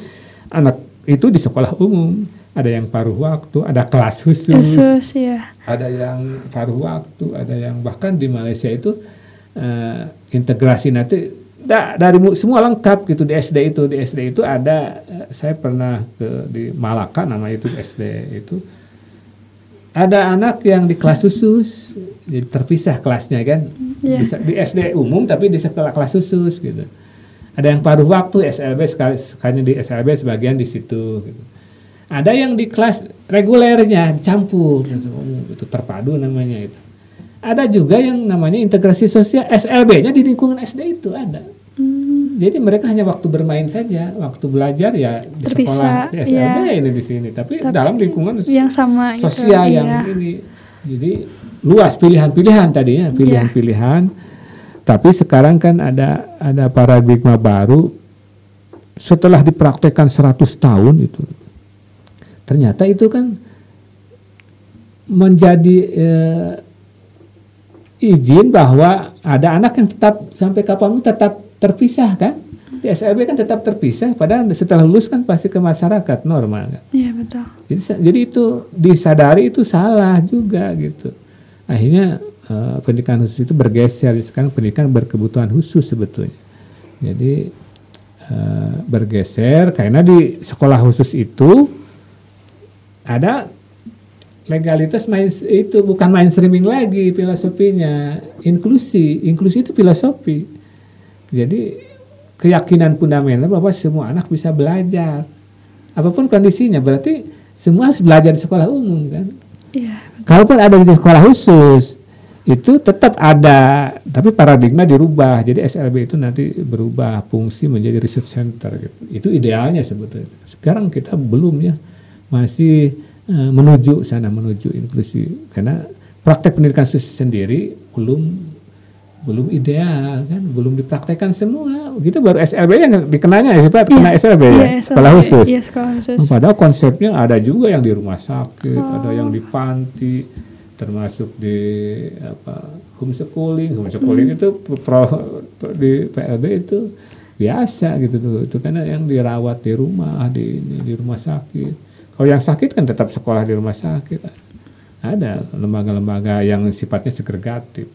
[SPEAKER 2] anak itu di sekolah umum. Ada yang paruh waktu, ada kelas khusus,
[SPEAKER 1] Khusus ya.
[SPEAKER 2] ada yang paruh waktu, ada yang bahkan di Malaysia itu eh, integrasi nanti da- dari mu- semua lengkap gitu di SD itu di SD itu ada eh, saya pernah ke di Malaka nama itu SD itu ada anak yang di kelas khusus jadi terpisah kelasnya kan
[SPEAKER 1] Iya.
[SPEAKER 2] di, di SD umum tapi di sekolah kelas khusus gitu ada yang paruh waktu SLB sekali sekalinya di SLB sebagian di situ gitu. ada yang di kelas regulernya dicampur gitu. umum itu terpadu namanya itu ada juga yang namanya integrasi sosial SLB-nya di lingkungan SD itu ada jadi mereka hanya waktu bermain saja, waktu belajar ya di
[SPEAKER 1] Terpisah,
[SPEAKER 2] sekolah, di SLB
[SPEAKER 1] iya.
[SPEAKER 2] ini di sini, tapi,
[SPEAKER 1] Tapi
[SPEAKER 2] dalam lingkungan
[SPEAKER 1] yang sama gitu,
[SPEAKER 2] sosial yang
[SPEAKER 1] iya.
[SPEAKER 2] ini. Jadi luas pilihan-pilihan tadinya,
[SPEAKER 1] Iya.
[SPEAKER 2] pilihan-pilihan. Tapi sekarang kan ada ada paradigma baru setelah dipraktekkan 100 tahun itu. Ternyata itu kan menjadi eh, izin bahwa ada anak yang tetap sampai kapan pun tetap terpisah kan? Di SLB kan tetap terpisah padahal setelah lulus kan pasti ke masyarakat normal kan?
[SPEAKER 1] Iya betul.
[SPEAKER 2] jadi, jadi itu disadari itu salah juga gitu. Akhirnya eh, pendidikan khusus itu bergeser. Sekarang pendidikan berkebutuhan khusus sebetulnya. Jadi eh, bergeser karena di sekolah khusus itu ada legalitas main itu bukan mainstreaming lagi filosofinya. Inklusi inklusi itu filosofi jadi keyakinan fundamental bahwa semua anak bisa belajar. Apa pun kondisinya berarti semua harus belajar di sekolah umum kan?
[SPEAKER 1] Iya.
[SPEAKER 2] kalaupun ada di sekolah khusus itu tetap ada tapi paradigma dirubah. Jadi SLB itu nanti berubah fungsi menjadi research center gitu. itu idealnya sebetulnya. Sekarang kita belum ya. Masih eh, menuju sana menuju inklusi. Karena praktek pendidikan khusus sendiri belum belum ideal kan belum dipraktekkan semua gitu baru SLB yang dikenanya ya Pak, kena
[SPEAKER 1] Iya.
[SPEAKER 2] SLB ya
[SPEAKER 1] Iya,
[SPEAKER 2] sekolah khusus
[SPEAKER 1] Iya, sekolah khusus.
[SPEAKER 2] Padahal konsepnya ada juga yang di rumah sakit, ada yang di panti, termasuk di apa homeschooling. Homeschooling itu pro, di PLB itu biasa gitu tuh. Itu karena yang dirawat di rumah, di ini, di rumah sakit. Kalau yang sakit kan tetap sekolah di rumah sakit. Ada lembaga-lembaga yang sifatnya segregatif.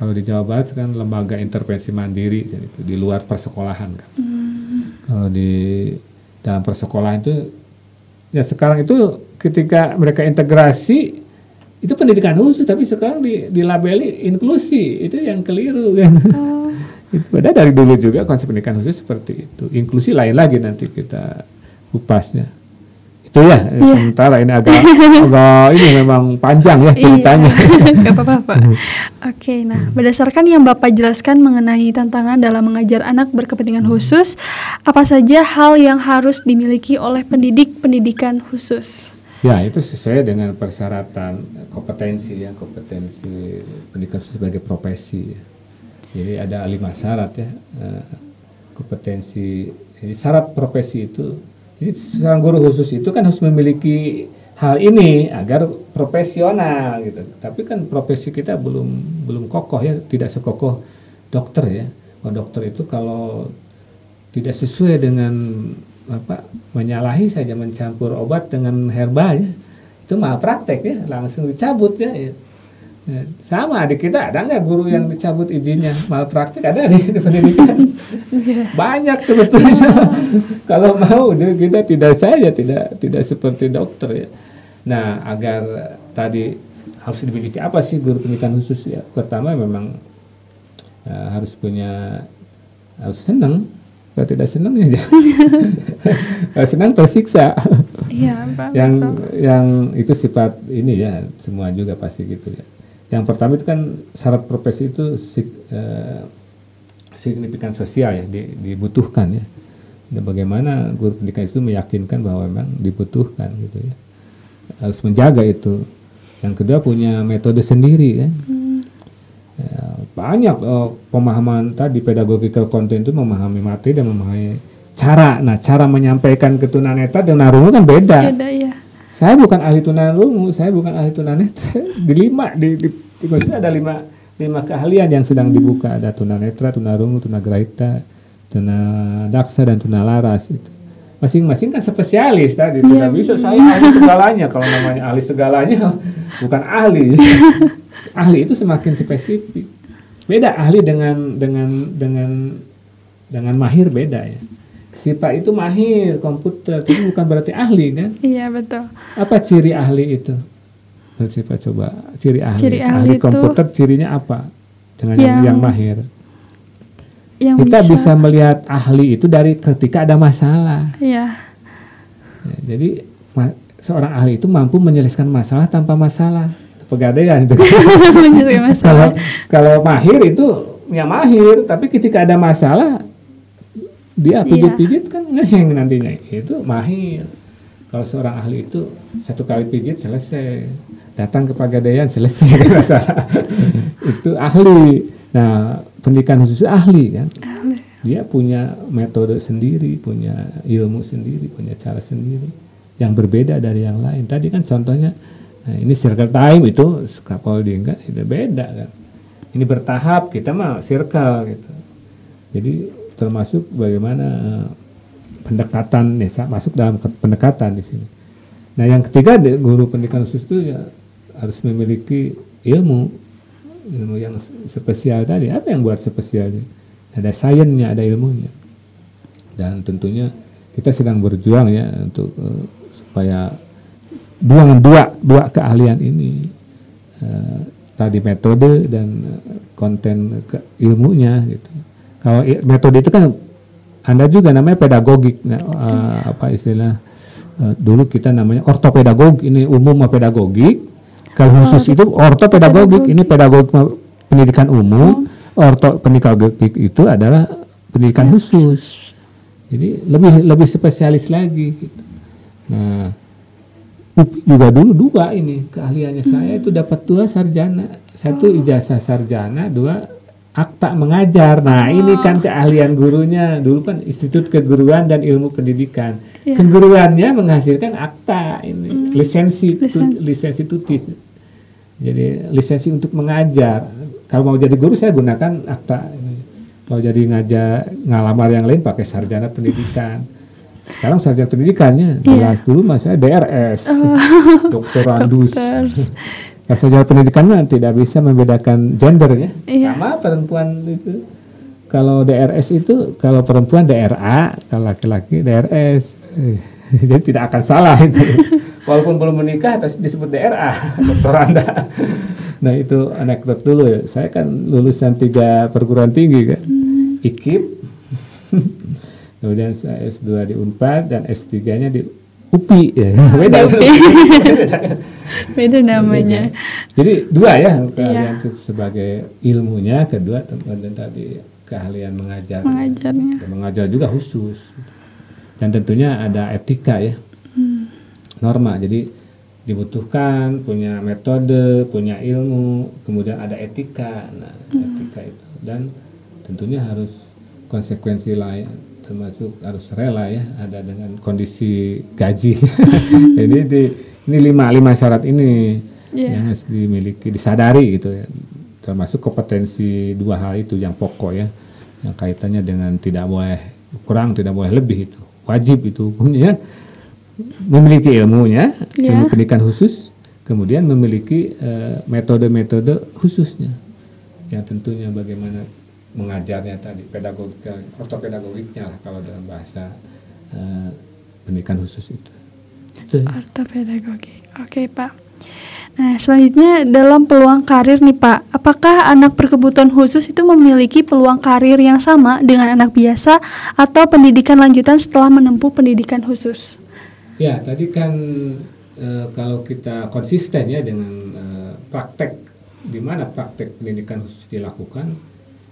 [SPEAKER 2] Kalau di Jawa Barat kan lembaga intervensi mandiri jadi itu di luar persekolahan kan. Kalau di dalam persekolahan itu ya sekarang itu ketika mereka integrasi itu pendidikan khusus tapi sekarang di, dilabeli inklusi itu yang keliru kan.
[SPEAKER 1] Oh,
[SPEAKER 2] itu padahal dari dulu juga konsep pendidikan khusus seperti itu. Inklusi lain lagi nanti kita kupasnya. Itu ya sementara ini agak agak ini memang panjang ya ceritanya.
[SPEAKER 1] Iya. Gak apa-apa, Pak. Oke, nah berdasarkan yang Bapak jelaskan mengenai tantangan dalam mengajar anak berkepentingan khusus, apa saja hal yang harus dimiliki oleh pendidik pendidikan khusus?
[SPEAKER 2] Ya, itu sesuai dengan persyaratan kompetensi ya, kompetensi pendidikan sebagai profesi. Ya. Jadi ada lima syarat ya, eh, kompetensi. Jadi syarat profesi itu, jadi seorang guru khusus itu kan harus memiliki hal ini agar profesional gitu. Tapi kan profesi kita belum belum kokoh ya, tidak sekokoh dokter ya. Kalau dokter itu kalau tidak sesuai dengan apa menyalahi saja mencampur obat dengan herba ya itu mah praktek ya langsung dicabut ya, ya. sama adik kita ada nggak guru yang dicabut izinnya? Mal praktek ada di, di pendidikan. Banyak sebetulnya. Kalau mau kita tidak saja tidak tidak seperti dokter ya. Nah agar tadi harus dimiliki apa sih guru pendidikan khusus ya? Pertama memang ya, harus punya harus senang. Kalau tidak senang ya kalau senang tersiksa.
[SPEAKER 1] Iya
[SPEAKER 2] yang yang itu sifat ini ya semua juga pasti gitu ya yang pertama itu kan syarat profesi itu uh, signifikan sosial ya di, dibutuhkan ya dan bagaimana guru pendidikan itu meyakinkan bahwa memang dibutuhkan gitu ya harus menjaga itu yang kedua punya metode sendiri kan hmm Ya, banyak uh, pemahaman tadi pedagogical content itu memahami materi dan memahami cara. Nah, cara menyampaikan ke tunanetra dan narungu kan beda. Beda ya. Saya bukan ahli tunarungu, saya bukan ahli tunanetra. di lima di di, di, di ada lima lima keahlian yang sedang dibuka ada tunanetra, tunarungu, tunagrahita, tunadaksa dan tunalaras itu. Masing-masing kan spesialis tadi, tidak yeah. bisa saya ahli segalanya. Kalau namanya ahli segalanya bukan ahli. ahli itu semakin spesifik. Beda ahli dengan dengan dengan dengan mahir beda ya. Si Pak itu mahir komputer, tapi bukan berarti ahli kan?
[SPEAKER 1] Iya betul.
[SPEAKER 2] Apa ciri ahli itu? Si Pak coba ciri ahli. Ciri ahli, ahli komputer cirinya apa? Dengan yang, yang mahir. Yang Kita bisa, bisa melihat ahli itu dari ketika ada masalah.
[SPEAKER 1] Iya.
[SPEAKER 2] Ya, jadi seorang ahli itu mampu menyelesaikan masalah tanpa masalah pegadaian itu. kalau kalau mahir itu ya mahir, tapi ketika ada masalah dia iya. pijit-pijit kan ngeheng nantinya. Itu mahir. Kalau seorang ahli itu satu kali pijit selesai. Datang ke pegadaian selesai masalah. itu ahli. Nah, pendidikan khusus ahli kan. Dia punya metode sendiri, punya ilmu sendiri, punya cara sendiri yang berbeda dari yang lain. Tadi kan contohnya Nah, ini circle time itu scaffolding kan itu beda kan. Ini bertahap kita mah circle gitu. Jadi termasuk bagaimana uh, pendekatan nih masuk dalam pendekatan di sini. Nah, yang ketiga guru pendidikan khusus itu ya harus memiliki ilmu ilmu yang spesial tadi. Apa yang buat spesialnya? Ada sainsnya, ada ilmunya. Dan tentunya kita sedang berjuang ya untuk uh, supaya dua dua dua keahlian ini uh, tadi metode dan eh, konten ilmunya gitu. Kalau metode itu kan anda juga namanya pedagogik, nah, uh, apa istilah uh, dulu kita namanya ortopedagog ini umum pedagogik. Kalau khusus oh, itu ortopedagogik ini pedagogik pendidikan umum, oh. orto pedagogik itu adalah pendidikan khusus. Jadi lebih lebih spesialis lagi. Gitu. Nah juga dulu dua ini keahliannya hmm. saya itu dapat dua sarjana satu oh. ijazah sarjana dua akta mengajar nah oh. ini kan keahlian gurunya dulu kan institut keguruan dan ilmu pendidikan yeah. keguruannya menghasilkan akta ini hmm. lisensi Lisen. tu, lisensi tutis jadi lisensi untuk mengajar kalau mau jadi guru saya gunakan akta ini mau jadi ngajar ngalamar yang lain pakai sarjana pendidikan sekarang sarjana pendidikannya yeah. jelas dulu mas saya DRS oh. doktorandus sarjana pendidikannya tidak bisa membedakan gender ya. Yeah. sama perempuan itu. Kalau DRS itu kalau perempuan DRA kalau laki-laki DRS jadi tidak akan salah itu. Walaupun belum menikah disebut DRA doktoranda nah itu anekdot dulu ya. Saya kan lulusan tiga perguruan tinggi kan. Hmm. IKIP kemudian saya S2 di Unpad dan S3-nya di UPI ya. Beda. UPI.
[SPEAKER 1] Beda namanya.
[SPEAKER 2] Jadi dua ya keahlian iya. sebagai ilmunya, kedua dan tadi keahlian mengajar.
[SPEAKER 1] Mengajarnya.
[SPEAKER 2] Dan mengajar juga khusus. Dan tentunya ada etika ya. Hmm. Norma. Jadi dibutuhkan, punya metode, punya ilmu, kemudian ada etika. Nah,
[SPEAKER 1] Hmm.
[SPEAKER 2] etika itu dan tentunya harus konsekuensi lain termasuk harus rela ya ada dengan kondisi gaji. ini di ini lima lima syarat ini
[SPEAKER 1] Iya.
[SPEAKER 2] yang harus dimiliki disadari gitu ya. Termasuk kompetensi dua hal itu yang pokok ya yang kaitannya dengan tidak boleh kurang tidak boleh lebih itu wajib itu hukumnya memiliki ilmunya
[SPEAKER 1] Ya.
[SPEAKER 2] ilmu pendidikan khusus kemudian memiliki eh, metode-metode khususnya yang tentunya bagaimana mengajarnya tadi pedagogika ortopedagogiknya lah kalau dalam bahasa eh, pendidikan khusus itu itu
[SPEAKER 1] Ortopedagogik. Oke, Pak. Nah, selanjutnya dalam peluang karir nih, Pak. Apakah anak berkebutuhan khusus itu memiliki peluang karir yang sama dengan anak biasa atau pendidikan lanjutan setelah menempuh pendidikan khusus?
[SPEAKER 2] Ya, tadi kan eh, kalau kita konsisten ya dengan eh, praktek di mana praktek pendidikan khusus dilakukan,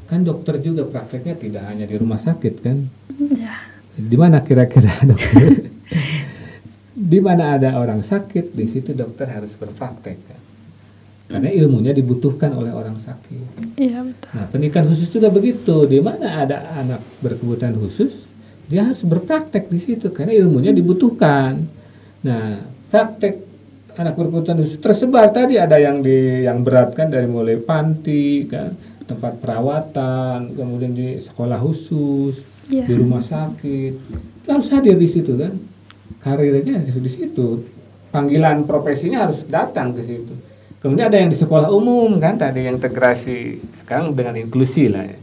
[SPEAKER 2] kan dokter juga prakteknya tidak hanya di rumah sakit kan?
[SPEAKER 1] Ya.
[SPEAKER 2] Di mana kira-kira dokter? di mana ada orang sakit, di situ dokter harus berpraktek kan? Karena ilmunya dibutuhkan oleh orang sakit.
[SPEAKER 1] Iya, betul.
[SPEAKER 2] Nah, pendidikan khusus juga begitu. Di mana ada anak berkebutuhan khusus, dia harus berpraktek di situ karena ilmunya dibutuhkan. Nah, praktek anak berkebutuhan khusus tersebar tadi ada yang di yang berat kan dari mulai panti kan, tempat perawatan, kemudian di sekolah khusus,
[SPEAKER 1] Iya.
[SPEAKER 2] di rumah sakit. Harus hadir di situ kan. Karirnya di di situ. Panggilan profesinya harus datang ke situ. Kemudian ada yang di sekolah umum kan tadi yang integrasi sekarang dengan inklusi lah ya.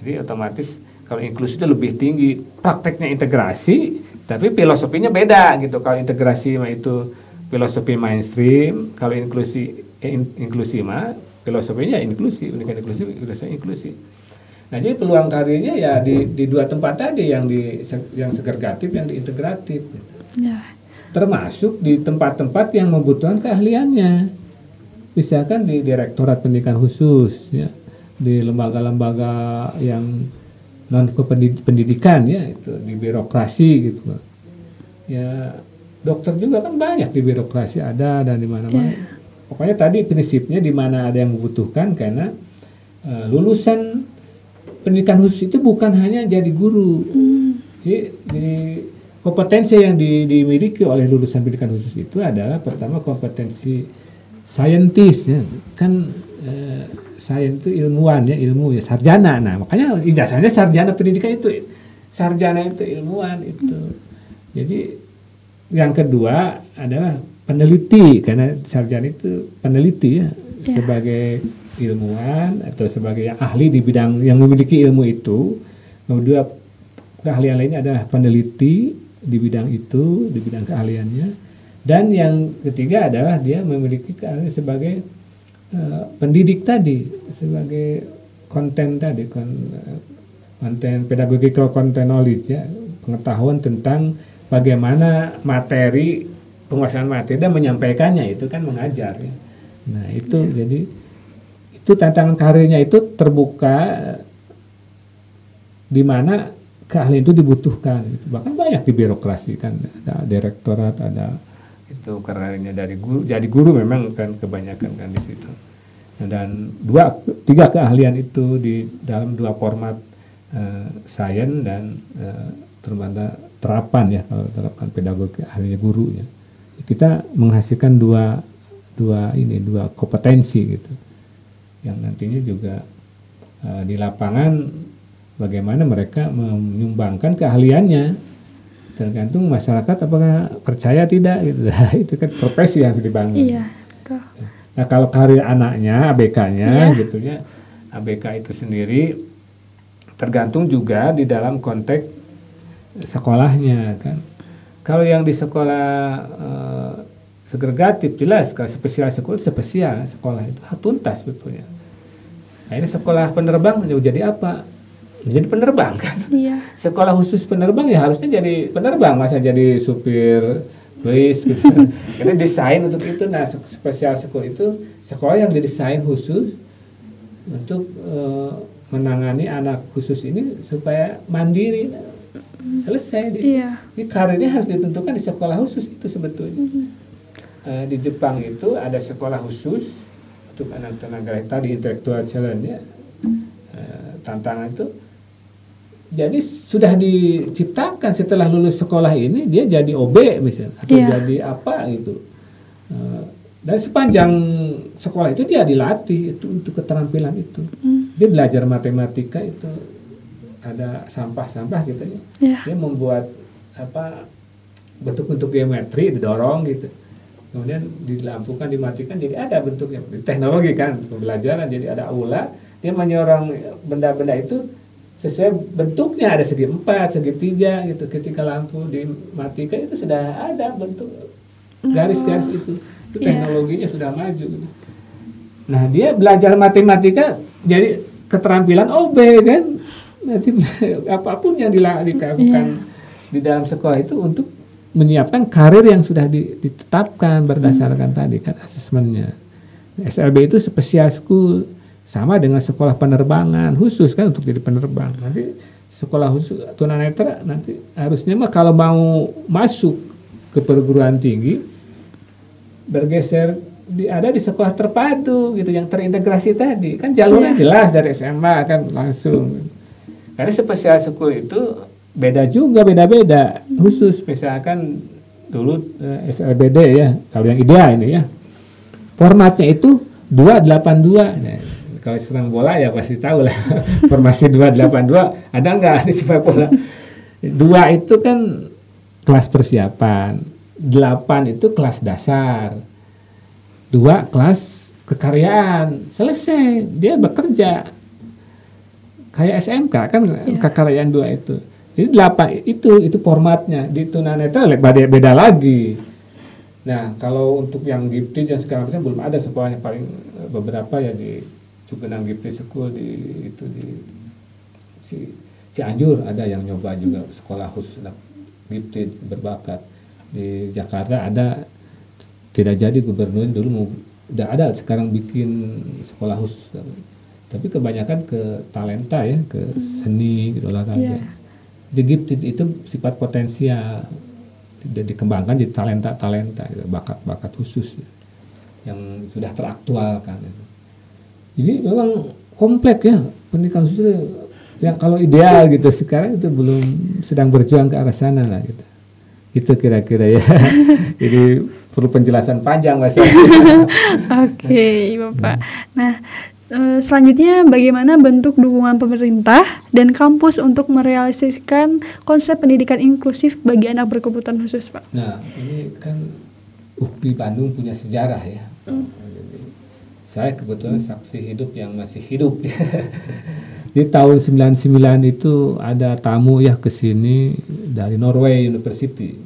[SPEAKER 2] Jadi otomatis kalau inklusi itu lebih tinggi prakteknya integrasi tapi filosofinya beda gitu. Kalau integrasi mah itu filosofi mainstream, kalau inklusi eh, in- inklusi mah filosofinya inklusi, pendidikan inklusi, filosofi inklusi. Nah, jadi peluang karirnya ya di, di dua tempat tadi yang di yang segregatif, yang di integratif. gitu
[SPEAKER 1] Ya.
[SPEAKER 2] termasuk di tempat-tempat yang membutuhkan keahliannya. Misalkan di Direktorat Pendidikan Khusus, ya, di lembaga-lembaga yang non kependidikan ya itu di birokrasi gitu. Ya dokter juga kan banyak di birokrasi ada dan di mana-mana. Pokoknya tadi prinsipnya di mana ada yang membutuhkan karena eh, lulusan pendidikan khusus itu bukan hanya jadi guru. Jadi, jadi kompetensi yang di- dimiliki oleh lulusan pendidikan khusus itu adalah pertama kompetensi saintis ya kan eh, sains itu ilmuwan ya ilmu ya sarjana. Nah makanya ijazahnya sarjana pendidikan itu sarjana itu ilmuwan itu. Jadi yang kedua adalah peneliti karena sarjana itu peneliti ya sebagai ilmuwan atau sebagai ahli di bidang yang memiliki ilmu itu. Kedua keahlian lainnya adalah peneliti di bidang itu di bidang keahliannya. Dan yang ketiga adalah dia memiliki keahlian sebagai eh, pendidik tadi sebagai konten tadi kon- eh, konten pedagogical content knowledge ya pengetahuan tentang bagaimana materi penguasaan materi dan menyampaikannya itu kan mengajar ya. Nah itu jadi itu tantangan karirnya itu terbuka di mana keahlian itu dibutuhkan gitu. bahkan banyak di birokrasi kan ada direktorat ada itu karirnya dari guru jadi guru memang kan kebanyakan kan di situ. Nah, dan dua tiga keahlian itu di dalam dua format eh, sains dan eh, terutama terapan ya kalau terapan pedagogi ahlinya guru ya kita menghasilkan dua dua ini dua kompetensi gitu. Yang nantinya juga eh, di lapangan bagaimana mereka menyumbangkan keahliannya. Tergantung masyarakat apakah percaya tidak gitu. Itu kan profesi yang harus dibangun.
[SPEAKER 1] Iya, betul.
[SPEAKER 2] nah kalau karir anaknya ABK-nya
[SPEAKER 1] Iya.
[SPEAKER 2] gitu ya ABK itu sendiri tergantung juga di dalam konteks sekolahnya kan kalau yang di sekolah eh, segregatif jelas. Kalau spesial sekolah spesial. Sekolah itu tuntas betulnya nah ini sekolah penerbang jadi apa? Jadi penerbang. Kan
[SPEAKER 1] Iya.
[SPEAKER 2] sekolah khusus penerbang ya harusnya jadi penerbang. Masa jadi supir bus gitu. Karena desain untuk itu nah spesial school itu sekolah yang didesain khusus untuk eh, menangani anak khusus ini supaya mandiri selesai di,
[SPEAKER 1] Iya.
[SPEAKER 2] ini karirnya harus ditentukan di sekolah khusus itu sebetulnya. Uh, di Jepang itu ada sekolah khusus untuk anak tenaga tadi intelektual challenge ya. Uh, tantangan itu. Jadi sudah diciptakan setelah lulus sekolah ini dia jadi OB misalnya atau yeah. jadi apa gitu. Uh, dan sepanjang sekolah itu dia dilatih itu untuk keterampilan itu. Mm. dia belajar matematika itu ada sampah-sampah gitu ya yeah. dia membuat apa bentuk-bentuk geometri didorong gitu kemudian dilampukan dimatikan jadi ada bentuknya teknologi kan pembelajaran jadi ada aula dia menyorong benda-benda itu sesuai bentuknya ada segi empat segi tiga gitu ketika lampu dimatikan itu sudah ada bentuk garis-garis itu itu iya. teknologinya yeah. sudah maju gitu. nah dia belajar matematika jadi keterampilan OB kan nanti apa pun yang dilakukan yeah. di dalam sekolah itu untuk menyiapkan karir yang sudah ditetapkan berdasarkan hmm. tadi kan asesmennya SLB itu spesial school sama dengan sekolah penerbangan khusus kan untuk jadi penerbang. Nanti sekolah khusus tunanetra nanti harusnya mah kalau mau masuk ke perguruan tinggi bergeser di, ada di sekolah terpadu gitu yang terintegrasi tadi kan jalurnya yeah. jelas dari SMA kan langsung karena spesial school itu beda juga beda-beda. Khusus misalkan dulu eh, SLBD ya kalau yang ideal ini ya. Formatnya itu 282 nah, kalau senang bola ya pasti tahu lah. Formasi 282 ada nggak di sepak bola? Dua itu kan kelas persiapan delapan itu kelas dasar dua kelas kekaryaan. Selesai dia bekerja kayak SMK kan yeah. kekaryaan dua itu. Jadi delapan itu itu formatnya. Di tunanetra beda beda lagi. Nah kalau untuk yang gifted dan sekarang kan belum ada sekolahnya paling beberapa ya di Cugenang Gifted School di itu di si Cianjur ada yang nyoba juga sekolah khusus anak gifted berbakat. Di Jakarta ada tidak jadi gubernur dulu mau udah ada sekarang bikin sekolah khusus tapi kebanyakan ke talenta ya ke seni gitu olahraga yeah. di gifted itu sifat potensial. Tidak dikembangkan jadi talenta talenta gitu, bakat bakat khusus yang sudah teraktualkan gitu. Ini memang kompleks ya pendidikan khusus itu ya kalau ideal gitu. Sekarang itu belum sedang berjuang ke arah sana lah gitu. Itu kira-kira ya. Jadi perlu penjelasan panjang mas.
[SPEAKER 1] Oke okay, bapak nah eh, selanjutnya bagaimana bentuk dukungan pemerintah dan kampus untuk merealisasikan konsep pendidikan inklusif bagi anak berkebutuhan khusus pak?
[SPEAKER 2] Nah ini kan UPI Bandung punya sejarah ya. Mm saya kebetulan saksi hidup yang masih hidup. Di tahun 99 itu ada tamu ya ke sini dari Norway University.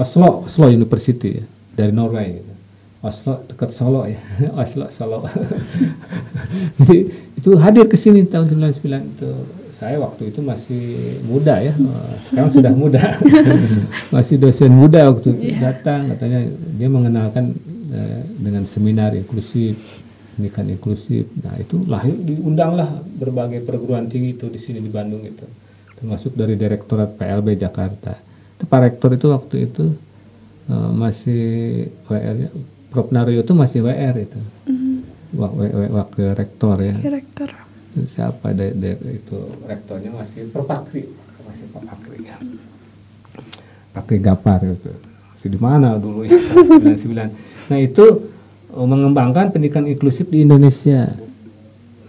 [SPEAKER 2] Oslo Oslo University ya, dari Norway gitu. Oslo dekat Solo ya. Oslo Solo jadi itu hadir ke sini tahun 99 itu saya waktu itu masih muda ya. Sekarang sudah muda. Masih dosen muda waktu yeah. datang. Katanya dia mengenalkan Eh, dengan seminar inklusif pendidikan inklusif. Nah itu lahir diundanglah berbagai perguruan tinggi itu di sini di Bandung itu. Termasuk dari direktorat PLB Jakarta. Itu Pak Rektor itu waktu itu uh, masih WR Prof Naryo itu masih WR itu. Mm-hmm. wakil rektor ya.
[SPEAKER 1] Rektor.
[SPEAKER 2] Siapa de, de, itu rektornya masih Prof Pakri masih Pak Pakri ya. Pakri Gapar itu. Di mana dulu ya? 99 nah itu oh, mengembangkan pendidikan inklusif di Indonesia.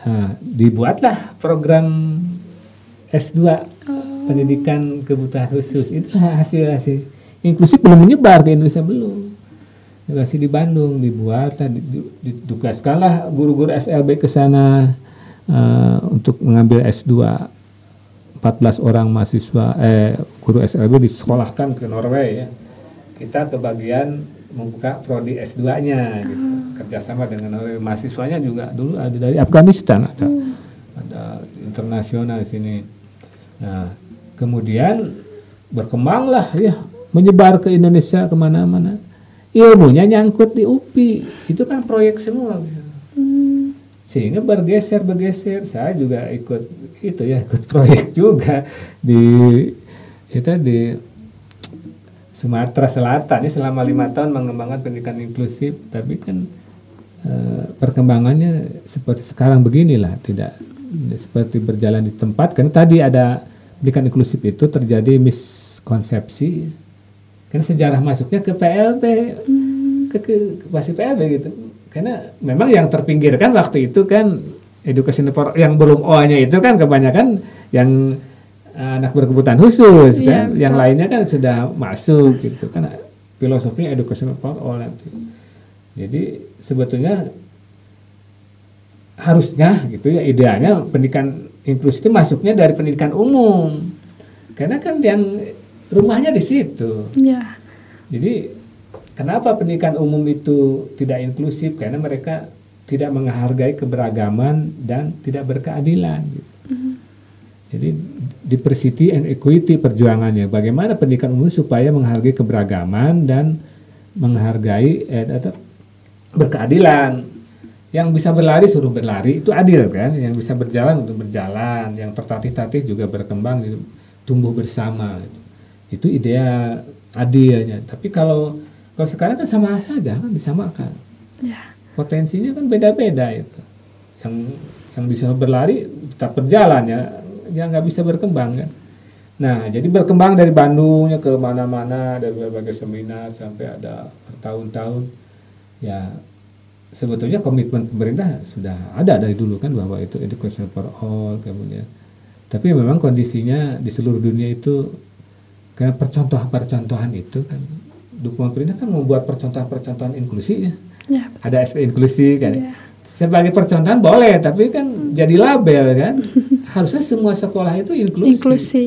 [SPEAKER 2] Nah dibuatlah program S2 oh. pendidikan kebutuhan khusus. Itu hasil hasil inklusif belum menyebar ke Indonesia belum masih di Bandung dibuat ditugaskanlah guru-guru SLB ke sana uh, untuk mengambil S2 14 orang mahasiswa eh guru SLB disekolahkan ke Norway ya kita kebagian membuka prodi S2-nya gitu. Kerjasama dengan mahasiswanya juga dulu ada dari Afghanistan ada hmm. ada internasional di sini. Nah, kemudian berkembanglah ya menyebar ke Indonesia ke mana-mana. Ilmunya nyangkut di UPI, itu kan proyek semua. Gitu. Hmm. Sehingga bergeser bergeser, saya juga ikut itu ya ikut proyek juga di kita di Sumatera Selatan ini selama lima tahun mengembangkan pendidikan inklusif, tapi kan eh, perkembangannya seperti sekarang beginilah, tidak seperti berjalan di tempat. Karena tadi ada pendidikan inklusif itu terjadi miskonsepsi, karena sejarah masuknya ke PLB, ke, ke, ke masih PLB gitu. Karena memang yang terpinggirkan waktu itu kan edukasi yang belum O-nya itu kan kebanyakan yang anak berkebutuhan khusus iya, kan, yang lainnya kan sudah masuk Mas. gitu kan filosofinya educational for all nanti. Jadi sebetulnya harusnya gitu ya idealnya pendidikan inklusif itu masuknya dari pendidikan umum karena kan yang rumahnya di situ.
[SPEAKER 1] Ya.
[SPEAKER 2] Jadi kenapa pendidikan umum itu tidak inklusif karena mereka tidak menghargai keberagaman dan tidak berkeadilan. Gitu. Mm -hmm. Jadi diversity and equity perjuangannya. Bagaimana pendidikan umum supaya menghargai keberagaman dan menghargai eh, berkeadilan. Yang bisa berlari suruh berlari itu adil kan. Yang bisa berjalan untuk berjalan. Yang tertatih-tatih juga berkembang, tumbuh bersama. Itu ideal adilnya. Tapi kalau kalau sekarang kan sama saja kan disamakan. Ya. Potensinya kan beda-beda itu. Yang yang bisa berlari tetap berjalan ya ya nggak bisa berkembang kan. Nah, jadi berkembang dari Bandungnya ke mana-mana, dari berbagai seminar sampai ada bertahun-tahun. Ya, sebetulnya komitmen pemerintah sudah ada dari dulu kan bahwa itu education for all kemudian. Tapi memang kondisinya di seluruh dunia itu karena percontohan-percontohan itu kan dukungan pemerintah kan membuat percontohan-percontohan inklusi ya. ya. Ada SD inklusi kan. Ya sebagai percontohan boleh tapi kan jadi label kan harusnya semua sekolah itu inklusi. inklusi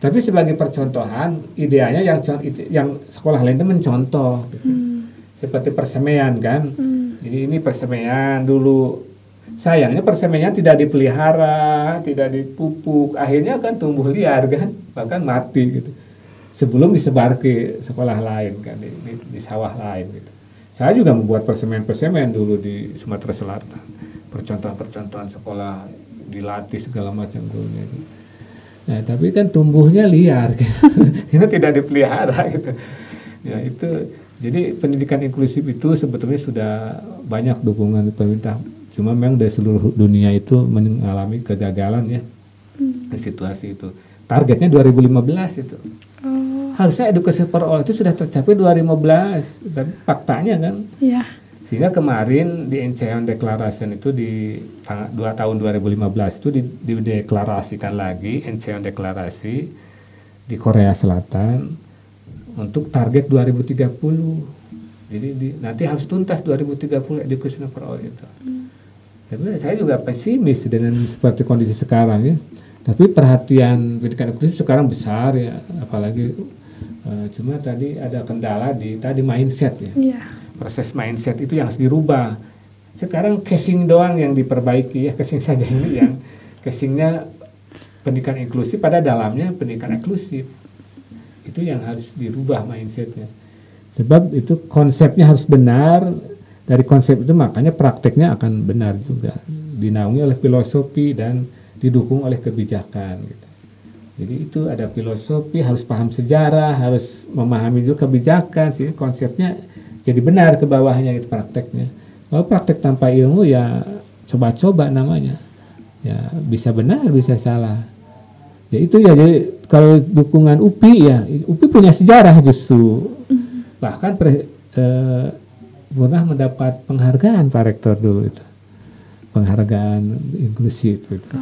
[SPEAKER 2] tapi sebagai percontohan idealnya yang yang sekolah lain itu mencontoh gitu. hmm. seperti persemaian kan hmm. jadi ini persemaian dulu sayangnya persemaian tidak dipelihara tidak dipupuk akhirnya kan tumbuh liar kan bahkan mati gitu sebelum disebar ke sekolah lain kan di, di, di sawah lain gitu saya juga membuat persemen-persemen dulu di Sumatera Selatan. Percontohan-percontohan sekolah dilatih segala macam gurunya. Nah, tapi kan tumbuhnya liar, gitu. ini tidak dipelihara gitu. Ya itu, jadi pendidikan inklusif itu sebetulnya sudah banyak dukungan pemerintah. Cuma memang dari seluruh dunia itu mengalami kegagalan ya hmm. situasi itu. Targetnya 2015 itu harusnya edukasi all itu sudah tercapai 2015 tapi faktanya kan?
[SPEAKER 1] Iya.
[SPEAKER 2] sehingga kemarin di NCM Declaration itu di dua tahun 2015 itu dideklarasikan lagi NCM Deklarasi di Korea Selatan untuk target 2030 jadi di, nanti harus tuntas 2030 education for all itu. Hmm. tapi saya juga pesimis dengan seperti kondisi sekarang ya. Tapi perhatian pendidikan inklusif sekarang besar ya. Apalagi Uh, cuma tadi ada kendala di tadi mindset ya.
[SPEAKER 1] Yeah.
[SPEAKER 2] Proses mindset itu yang harus dirubah. Sekarang casing doang yang diperbaiki ya, casing saja ini yang casingnya pendidikan inklusif pada dalamnya pendidikan inklusif. Itu yang harus dirubah mindsetnya. Sebab itu konsepnya harus benar. Dari konsep itu makanya prakteknya akan benar juga. Dinaungi oleh filosofi dan didukung oleh kebijakan. Gitu. Jadi itu ada filosofi, harus paham sejarah, harus memahami juga kebijakan sih konsepnya jadi benar ke bawahnya gitu prakteknya. Kalau praktek tanpa ilmu ya coba-coba namanya. Ya bisa benar, bisa salah. Ya itu ya jadi kalau dukungan UPI ya UPI punya sejarah justru. Bahkan pre, eh, pernah mendapat penghargaan Pak Rektor dulu itu. Penghargaan inklusif itu.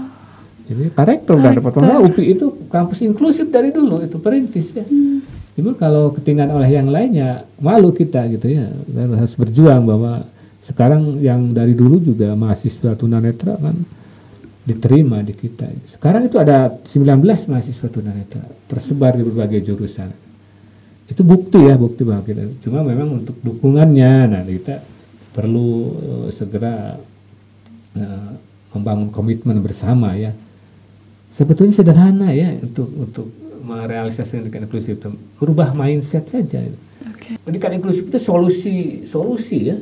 [SPEAKER 2] Jadi Pak Rektor udah dapat penghargaan. UPI itu kampus inklusif dari dulu itu perintis ya. Hmm. Ibu kalau ketinggalan oleh yang lainnya malu kita gitu ya. Dan harus berjuang bahwa sekarang yang dari dulu juga mahasiswa tunanetra kan diterima di kita. Sekarang itu ada 19 mahasiswa tunanetra tersebar di berbagai jurusan. Itu bukti ya, bukti bahwa kita. Cuma memang untuk dukungannya, nah kita perlu uh, segera uh, membangun komitmen bersama ya sebetulnya sederhana ya untuk untuk merealisasikan pendidikan inklusif itu merubah mindset saja. Okay. Pendidikan inklusif itu solusi solusi ya.